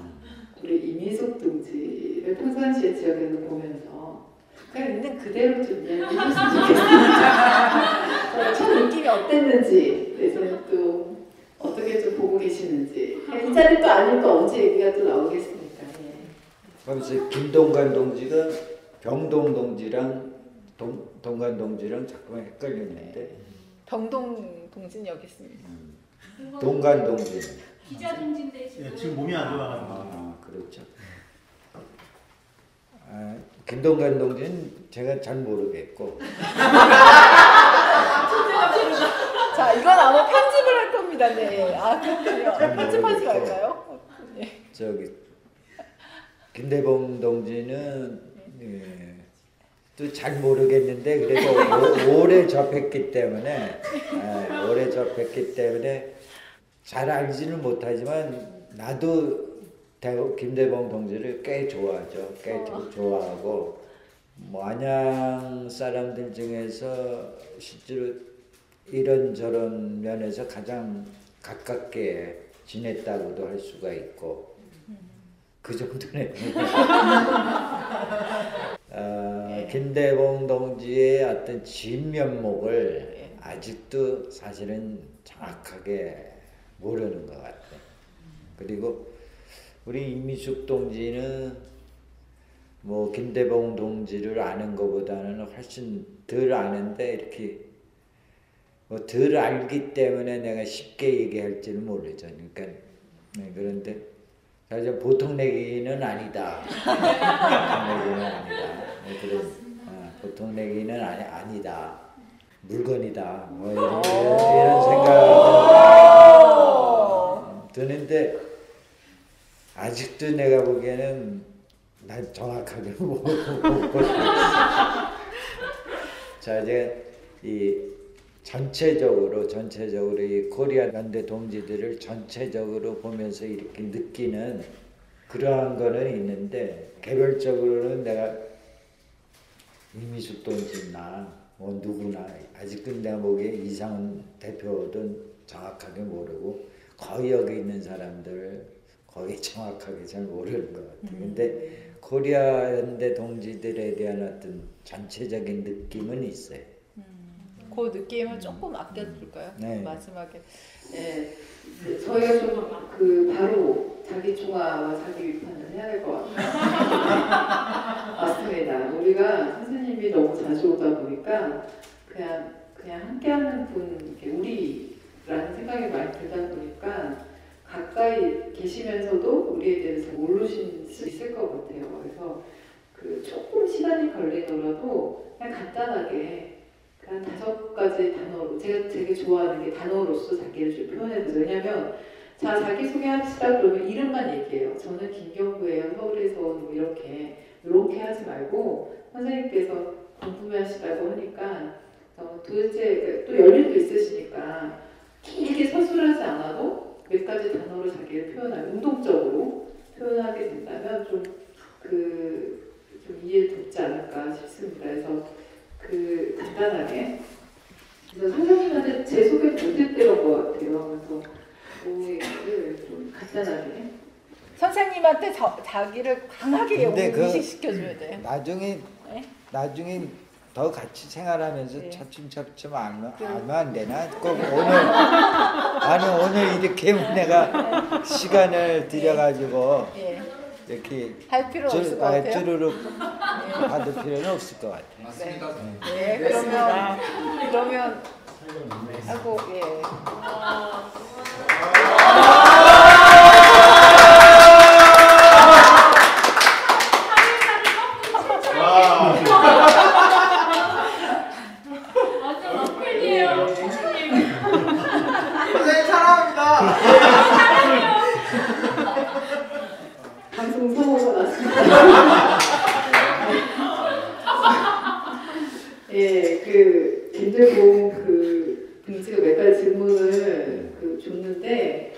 Speaker 1: 우리 이미숙 동지를 평상시에 지역에서 보면서 그냥 있는 그대로 좀 이야기해줬으면 좋겠습니다. 첫 느낌이 어땠는지 그래서 또 어떻게 좀 보고 계시는지 이 자리 또 아닐 또 언제 얘기가 또 나오겠습니까? 예.
Speaker 7: 그래서 김동관 동지가 병동 동지랑 동, 동관 동지랑 자꾸 헷갈렸는데
Speaker 3: 병동 동진 여기 있습니다.
Speaker 7: 동간 동진.
Speaker 9: 기자 동진대
Speaker 10: 예, 지금 몸이 안 좋아가지고.
Speaker 7: 아, 그렇죠. 아, 김동관 동진 제가 잘 모르겠고
Speaker 3: 자, 이건 아마 편집을 할 겁니다. 네. 아, 그렇군요. 편집하지 말까요? 네.
Speaker 7: 저기 김대봉 동지는 예, 또 잘 모르겠는데 그래도 오, 오래 접했기 때문에 예, 오래 접했기 때문에 잘 알지는 못하지만 나도 대- 김대봉 동지를 꽤 좋아하죠. 꽤 조- 좋아하고 뭐 안양 사람들 중에서 실제로 이런저런 면에서 가장 가깝게 지냈다고도 할 수가 있고 그 정도네. 어, 김대봉 동지의 어떤 진면목을 아직도 사실은 정확하게 모르는 것 같아요. 그리고 우리 임미숙 동지는 뭐 김대봉 동지를 아는 것보다는 훨씬 덜 아는데 이렇게 뭐 덜 알기 때문에 내가 쉽게 얘기할지는 모르죠. 그러니까 네, 그런데 사실 보통 내기는 아니다. 보통 내기는 아니다. 네, 그런 어, 보통 내기는 아니, 아니다. 물건이다. 뭐 이런, 이런 생각 드는데 아직도 내가 보기에는 난 정확하게 못 보고 자 이제 이 전체적으로 전체적으로 이 코리아 연대 동지들을 전체적으로 보면서 이렇게 느끼는 그러한 거는 있는데 개별적으로는 내가 이미숙 동지나 뭐 누구나 아직도 내가 보기에 이상훈 대표든 정확하게 모르고 거의 여기 있는 사람들 거의 정확하게 잘 모르는 것 같아요. 근데 코리아 연대 동지들에 대한 어떤 전체적인 느낌은 있어요.
Speaker 3: 그 느낌을 조금 아껴둘까요?
Speaker 7: 네.
Speaker 3: 마지막에.
Speaker 1: 네, 네, 저희가 좀 그 바로 자기 중화와 자기 비판을 해야 될 것 같아요. 맞습니다. 우리가 선생님이 너무 자주 오다 보니까 그냥 그냥 함께하는 분 이렇게 우리라는 생각이 많이 들다 보니까 가까이 계시면서도 우리에 대해서 모르실 수 있을 것 같아요. 그래서 그 조금 시간이 걸리더라도 그냥 간단하게 한 다섯 가지 단어로 제가 되게 좋아하는 게 단어로서 자기를 좀 표현해보죠. 왜냐면 자 자기 소개합시다 그러면 이름만 얘기해요. 저는 김경구예요. 서울에서 온뭐 이렇게 이렇게 하지 말고 선생님께서 궁금해하시다고 하니까 어, 도대체 또 연륜도 있으시니까 길게 서술하지 않아도 몇 가지 단어로 자기를 표현하는 운동적으로 표현하게 된다면 좀그좀 이해를 돕지 않을까 싶습니다. 그래서 그 간단하게 그래서 선생님한테 제 소개 못했던 것 같아요. 그래서 그 얘기를 좀 간단하게
Speaker 3: 선생님한테 저, 자기를 강하게
Speaker 7: 근데 그-
Speaker 3: 인식시켜줘야 돼.
Speaker 7: 나중에
Speaker 3: 네?
Speaker 7: 나중에 더 같이 생활하면서
Speaker 3: 네.
Speaker 7: 차츰차츰 알면 알면 안 되나? 꼭 오늘 아니 오늘 이렇게 내가 시간을 들여가지고
Speaker 3: 예.
Speaker 7: 이렇게
Speaker 3: 할 필요
Speaker 7: 줄-
Speaker 3: 없을 것
Speaker 7: 아,
Speaker 3: 같아요.
Speaker 7: 주르륵 받을 필요는 없을 것 같아요.
Speaker 3: 맞습니다. 네, 그러면 그러면 아이고 예.
Speaker 9: 완전 어플이에요. 선생님.
Speaker 10: 선생님 사랑합니다.
Speaker 1: 방송 사고가 났습니다. 예, 그 김대봉 그 등지가 몇 가지 질문을 그 줬는데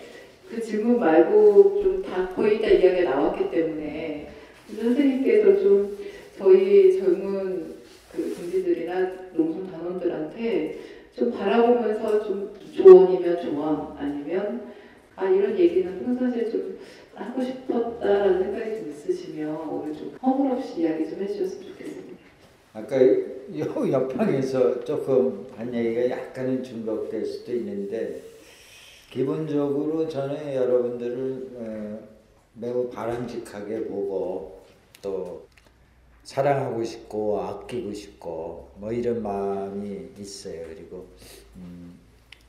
Speaker 1: 그 질문 말고 좀 다 거의 다 이야기가 나왔기 때문에 선생님께서 좀 저희 젊은 그 동지들이나 농촌 단원들한테 좀 바라보면서 좀 조언이면 조언 아니면 아 이런 얘기는 평상시에 좀 하고 싶었다라는 생각이 좀 있으시면 오늘 좀 허물없이 이야기 좀 해주셨으면 좋겠습니다.
Speaker 7: 아까 요 옆방에서 조금 한 얘기가 약간은 중복될 수도 있는데 기본적으로 저는 여러분들을 어, 매우 바람직하게 보고 또 사랑하고 싶고 아끼고 싶고 뭐 이런 마음이 음,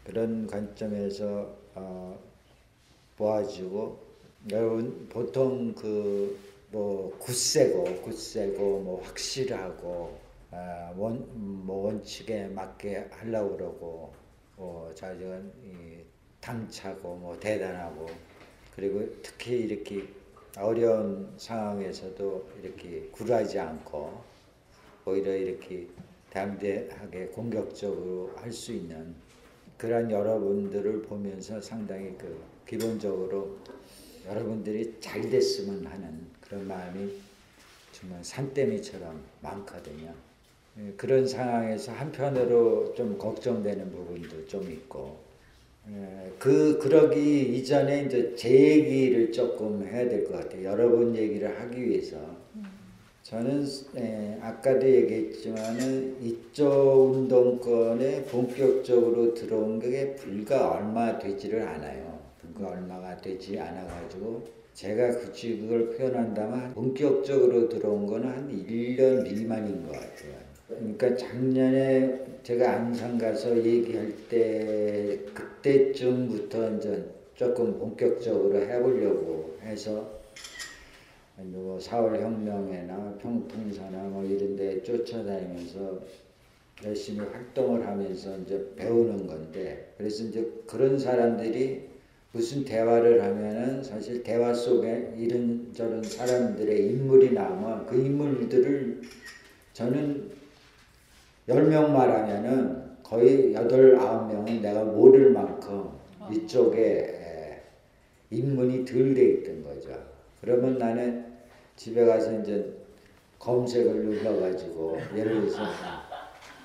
Speaker 7: 그런 관점에서 어, 보아주고 여러분 보통 그 뭐 굳세고 굳세고 뭐 확실하고 아, 원, 뭐 원칙에 맞게 하려고 그러고 뭐이 당차고 뭐 대단하고 그리고 특히 이렇게 어려운 상황에서도 이렇게 굴하지 않고 오히려 이렇게 담대하게 공격적으로 할 수 있는 그런 여러분들을 보면서 상당히 그 기본적으로 여러분들이 잘 됐으면 하는 그런 마음이 정말 산더미처럼 많거든요. 예, 그런 상황에서 한편으로 좀 걱정되는 부분도 좀 있고 예, 그 그러기 이전에 이제 제 얘기를 조금 해야 될 것 같아요. 여러분 얘기를 하기 위해서 저는 에, 아까도 얘기했지만은 이쪽 운동권에 본격적으로 들어온 게 불과 얼마 되지를 않아요. 불과 얼마가 되지 않아 가지고 제가 굳이 그걸 표현한다면 본격적으로 들어온 거는 한 1년 미만인 것 같아요. 그러니까 작년에 제가 안산 가서 얘기할 때 그때쯤부터 이제 조금 본격적으로 해보려고 해서 뭐 사월 혁명회나 평풍사나 뭐 이런 데 쫓아다니면서 열심히 활동을 하면서 이제 배우는 건데 그래서 이제 그런 사람들이 무슨 대화를 하면은 사실 대화 속에 이런저런 사람들의 인물이 나오면 그 인물들을 저는 열 명 말하면은 거의 여덟 아홉 명은 내가 모를 만큼 이쪽에 에, 입문이 덜 돼 있던 거죠. 그러면 나는 집에 가서 이제 검색을 눌러가지고 예를 들어서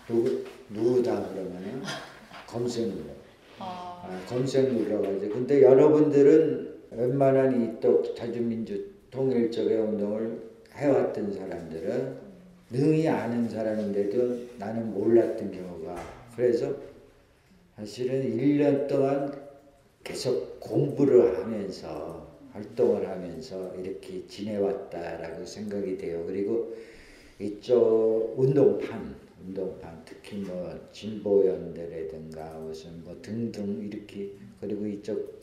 Speaker 7: 누구 누구다 그러면은 검색 눌러. 아, 검색 눌러가지고 근데 여러분들은 웬만한 이 또 자주민주 통일적의 운동을 해왔던 사람들은 능히 아는 사람인데도 나는 몰랐던 경우가 그래서 사실은 1년 동안 계속 공부를 하면서 활동을 하면서 이렇게 지내왔다라고 생각이 돼요. 그리고 이쪽 운동판, 운동판 특히 뭐 진보연대라든가 무슨 뭐 등등 이렇게 그리고 이쪽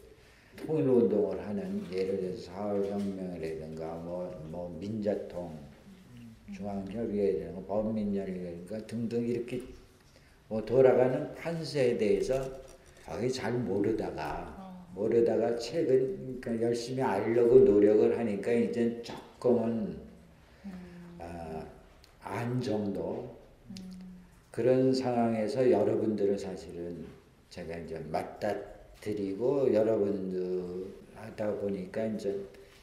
Speaker 7: 통일운동을 하는 예를 들어서 사월혁명이라든가 뭐, 뭐 민자통 중앙협의회라든가 범민연이라든가 등등 이렇게 뭐 돌아가는 판세에 대해서 거의 잘 모르다가 모르다가 최근 그러니까 열심히 알려고 노력을 하니까 이제 조금은 아, 안 정도 그런 상황에서 여러분들을 사실은 제가 이제 맞닥뜨리고 여러분들 하다 보니까 이제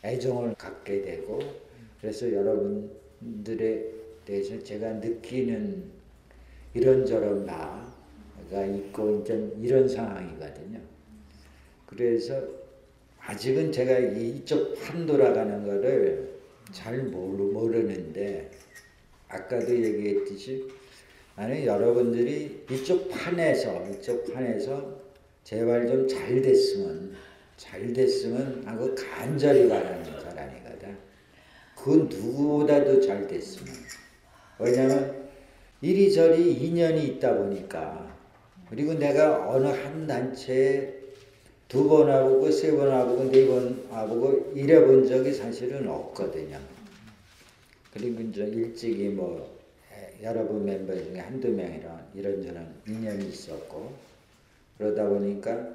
Speaker 7: 애정을 갖게 되고 그래서 여러분들에 대해서 제가 느끼는 이런저런 나가 있고 이제 이런 상황이거든요. 그래서 아직은 제가 이쪽 판 돌아가는 거를 잘 모르, 모르는데 아까도 얘기했듯이 나는 여러분들이 이쪽 판에서 이쪽 판에서 제발 좀 잘 됐으면 잘 됐으면 하고 간절히 바라는 사람이거든. 그 누구보다도 잘 됐으면. 왜냐면 이리저리 인연이 있다 보니까 그리고 내가 어느 한 단체에 두 번 와보고 세 번 와보고 네 번 와보고 이래본 적이 사실은 없거든요. 그리고 이제 일찍이 뭐 여러분 멤버 중에 한두 명이랑 이런저런 인연이 있었고 그러다 보니까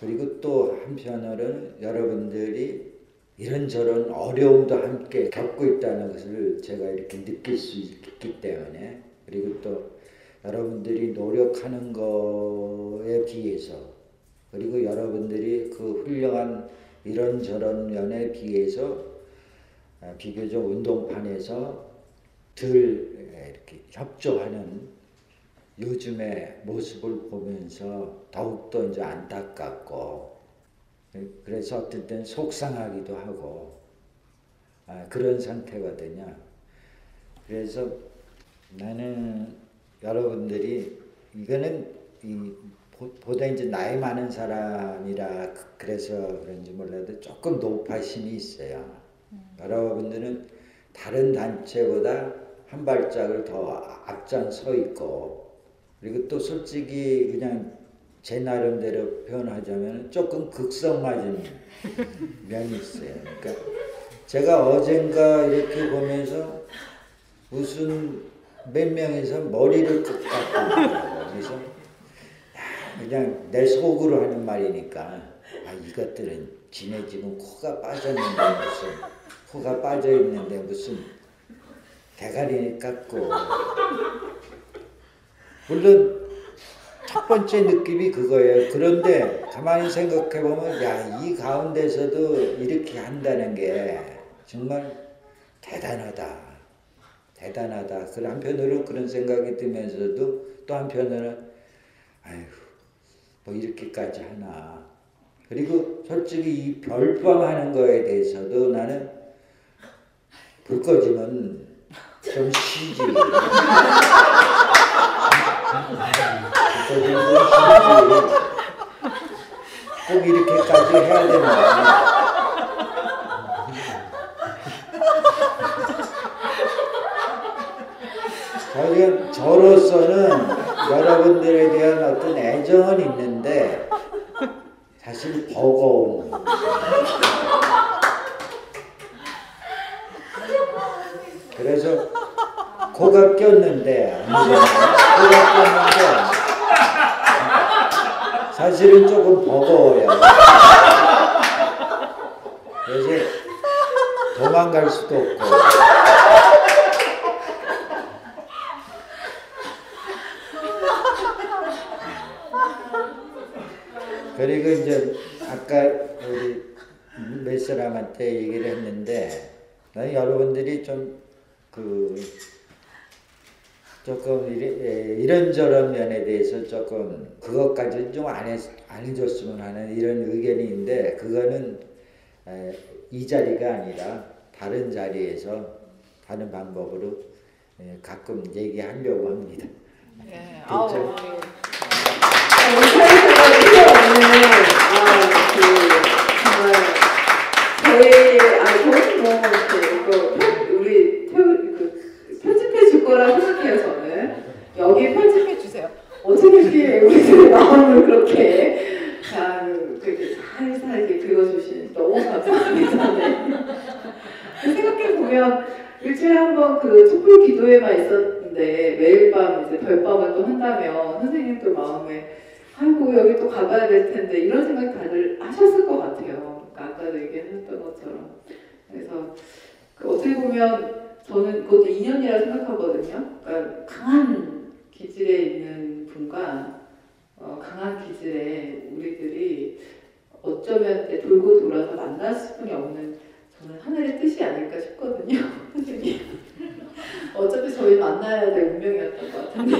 Speaker 7: 그리고 또 한편으로는 여러분들이 이런저런 어려움도 함께 겪고 있다는 것을 제가 이렇게 느낄 수 있기 때문에 그리고 또 여러분들이 노력하는 거에 비해서 그리고 여러분들이 그 훌륭한 이런저런 면에 비해서 비교적 운동판에서 덜 이렇게 협조하는 요즘의 모습을 보면서 더욱더 이제 안타깝고 그래서 어떨 땐 속상하기도 하고 아, 그런 상태거든요. 그래서 나는 여러분들이 이거는 이 보다 이제 나이 많은 사람이라 그래서 그런지 몰라도 조금 노파심이 있어요. 여러분들은 다른 단체보다 한 발짝을 더 앞장 서 있고 그리고 또 솔직히 그냥 제 나름대로 표현하자면 조금 극성 맞은 면이 있어요. 그러니까 제가 어젠가 이렇게 보면서 무슨 몇 명에서 머리를 깎고. 그래서 야, 그냥 내 속으로 하는 말이니까 아 이것들은 지네 지금 코가 빠졌는데 무슨 코가 빠져 있는데 무슨 대가리 깎고 물론 첫 번째 느낌이 그거예요. 그런데 가만히 생각해 보면 야 이 가운데서도 이렇게 한다는 게 정말 대단하다. 대단하다. 그 한편으로 그런 생각이 들면서도 또 한편으로는 아휴 뭐 이렇게까지 하나. 그리고 솔직히 이 별밤 하는 거에 대해서도 나는 불 꺼지면 좀 쉬지. 불 꺼지면 좀 쉬지. 꼭 이렇게까지 해야 되나. 저는 저로서는 여러분들에 대한 어떤 애정은 있는데 사실 버거운 그래서 코가 꼈는데 코가 꼈는데 사실은 조금 버거워요. 그래서 도망갈 수도 없고 그리고 이제 아까 우리 몇 사람한테 얘기를 했는데 나는 여러분들이 좀 그 조금 에, 이런저런 면에 대해서 조금 그것까지는 좀안 안 해줬으면 하는 이런 의견이 있는데 그거는 에, 이 자리가 아니라 다른 자리에서 다른 방법으로 에, 가끔 얘기하려고 합니다.
Speaker 3: 예.
Speaker 7: 그
Speaker 1: 정말 저희 아 저는 뭐 이거 편- 우리 편집해 줄 거라 생각해요 저는 여기 편집
Speaker 3: 편집해 주세요.
Speaker 1: 어떻게 이렇게 우리들 마음을 그렇게 잘 그렇게 이렇게 긁어주시는지 너무 감사합니다. 네. 생각해 보면 일주일에 한 번 그 촛불 기도회만 있었는데 매일 밤 이제 별밤을 또 한다면 선생님도 마음에 아이고 여기 또 가봐야 될 텐데 이런 생각 다들 하셨을 것 같아요. 그러니까 아까도 얘기했던 것처럼 그래서 그 어떻게 보면 저는 그것도 인연이라 생각하거든요. 그러니까 강한 기질에 있는 분과 어, 강한 기질에 우리들이 어쩌면 돌고 돌아서 만날 수뿐이 없는 저는 하늘의 뜻이 아닐까 싶거든요. 어차피 저희 만나야 될 운명이었던 것 같은데.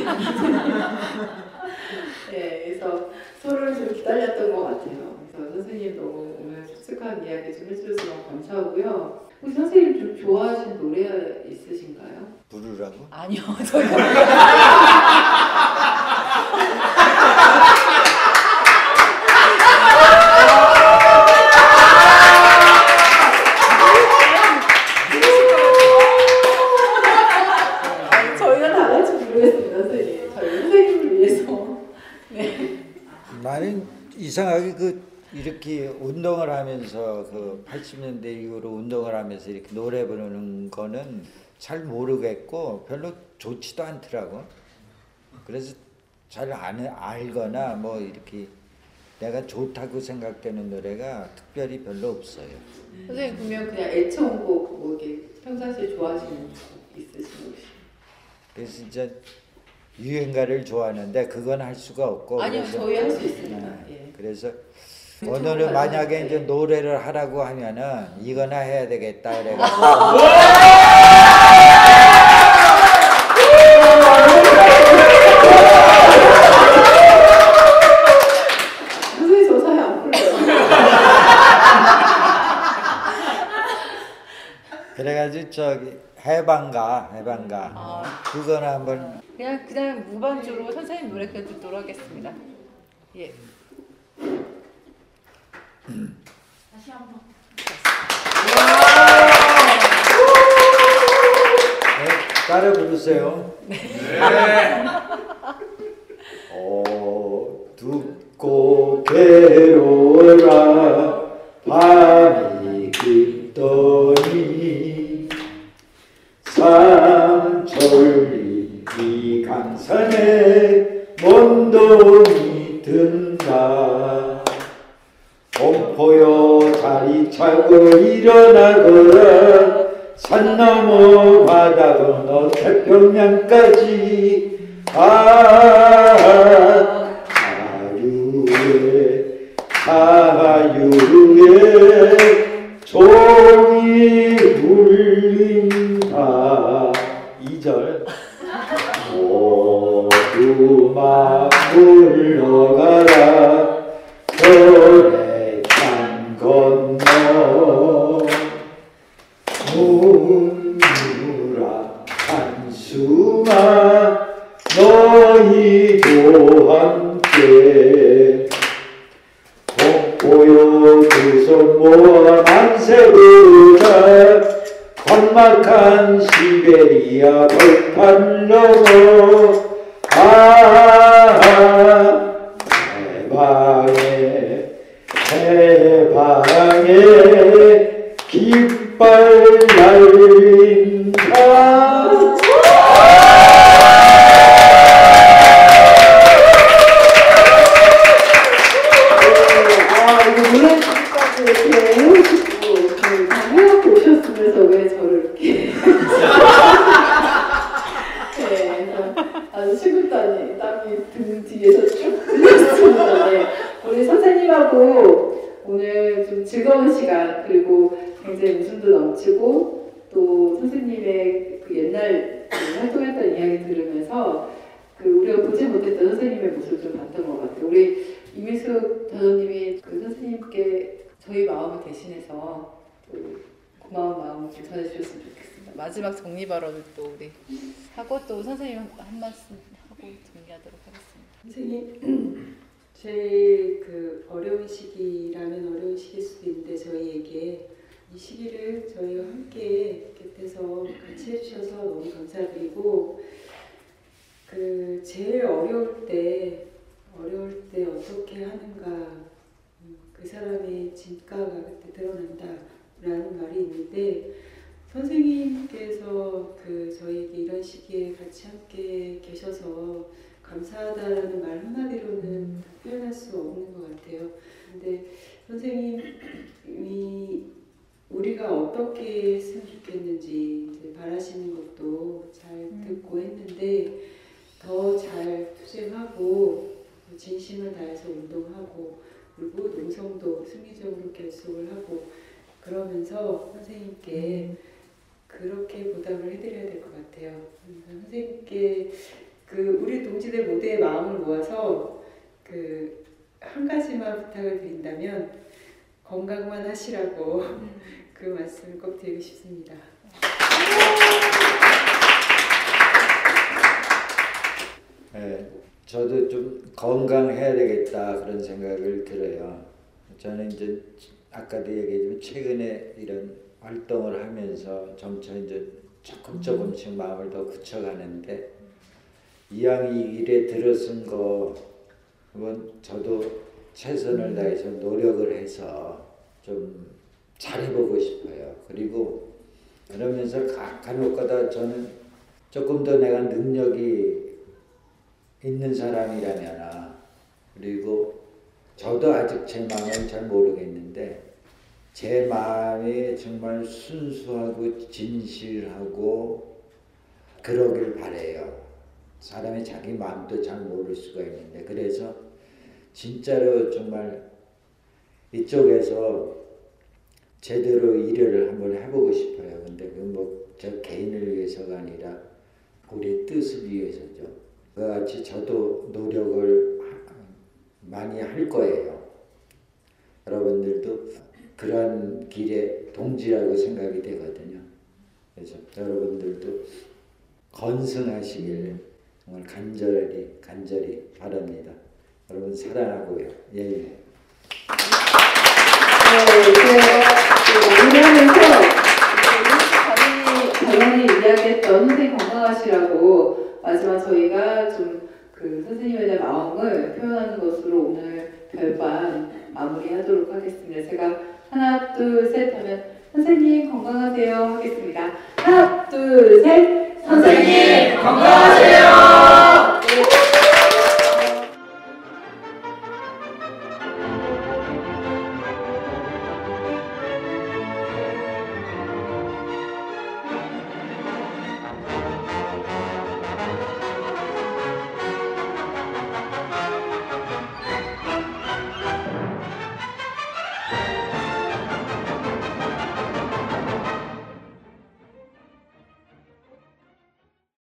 Speaker 1: 네, 그래서 서로를 좀 기다렸던 것 같아요. 그래서 선생님 너무 오늘 솔직한 이야기 좀 해주셔서 너무 감사하고요. 혹시 선생님 좀 좋아하시는 노래 있으신가요?
Speaker 7: 부르라고?
Speaker 3: 아니요, 저희가
Speaker 7: 이상하게 그 이렇게 운동을 하면서 그 80년대 이후로 운동을 하면서 이렇게 노래 부르는 거는 잘 모르겠고 별로 좋지도 않더라고. 그래서 잘 안, 알거나 뭐 이렇게 내가 좋다고 생각되는 노래가 특별히 별로 없어요.
Speaker 1: 선생님 그러면 그냥 애청곡 뭐 이렇게 평상시에 좋아하시는 곡 있으신 혹시?
Speaker 7: 그래서 이제 유행가를 좋아하는데 그건 할 수가 없고
Speaker 1: 아니요, 저희 할 수 있습니다.
Speaker 7: 네,
Speaker 1: 예.
Speaker 7: 그래서. 오늘은. 만약에
Speaker 1: 네.
Speaker 7: 이제 노래를 하라고 하면은 이거나 해야 되겠다
Speaker 1: 아.
Speaker 7: 그래가지고. 그래가지고 저기 해방가 해방가
Speaker 3: 아.
Speaker 7: 그거나 한번
Speaker 3: 그냥 그냥 무반주로 선생님 노래 그냥 듣도록 하겠습니다. 예.
Speaker 9: 다시 한번.
Speaker 1: 와.
Speaker 7: 따라 부르세요. 어, 듣고 괴로워라 밤이 깊더니 삼천리 이 강산에 먼동이 든다 공포여 자리 차고 일어나거라. 산 넘어 바다 건너 태평양까지 아
Speaker 8: 어떻게 했으면 좋겠는지 바라시는 것도 잘 듣고 했는데 더 잘 투쟁하고 진심을 다해서 운동하고 그리고 농성도 승리적으로 결속을 하고 그러면서 선생님께 그렇게 보답을 해드려야 될 것 같아요. 그래서 선생님께 그 우리 동지들 모두의 마음을 모아서 그 한 가지만 부탁을 드린다면 건강만 하시라고 그 말씀을 꼭 드리고 싶습니다.
Speaker 7: 예, 저도 좀 건강해야 되겠다 그런 생각을 들어요. 저는 이제 아까도 얘기했지만 최근에 이런 활동을 하면서 점차 이제 조금 조금씩 마음을 더 굳혀가는데 이왕 이 일에 들어선 거 한번 저도 최선을 다해서 노력을 해서 좀 잘 해보고 싶어요. 그리고 그러면서 가- 간혹가다 저는 조금 더 내가 능력이 있는 사람이라면 그리고 저도 아직 제 마음을 잘 모르겠는데 제 마음이 정말 순수하고 진실하고 그러길 바래요. 사람이 자기 마음도 잘 모를 수가 있는데 그래서 진짜로 정말 이쪽에서 제대로 일을 한번 해보고 싶어요. 근데 그뭐저 개인을 위해서가 아니라 우리의 뜻을 위해서죠. 그같이 저도 노력을 많이 할 거예요. 여러분들도 그런 길에 동지라고 생각이 되거든요. 그래서 여러분들도 건승하시길 정말 간절히 간절히 바랍니다. 여러분 사랑하고요. 예. 예.
Speaker 1: 가만히 이야기 이야기했던 선생님 건강하시라고 마지막 저희가 좀 그 선생님에 대한 마음을 표현하는 것으로 오늘 별반 마무리하도록 하겠습니다. 제가 하나 둘 셋 하면 선생님 건강하세요 하겠습니다. 하나 둘 셋 선생님 건강하세요.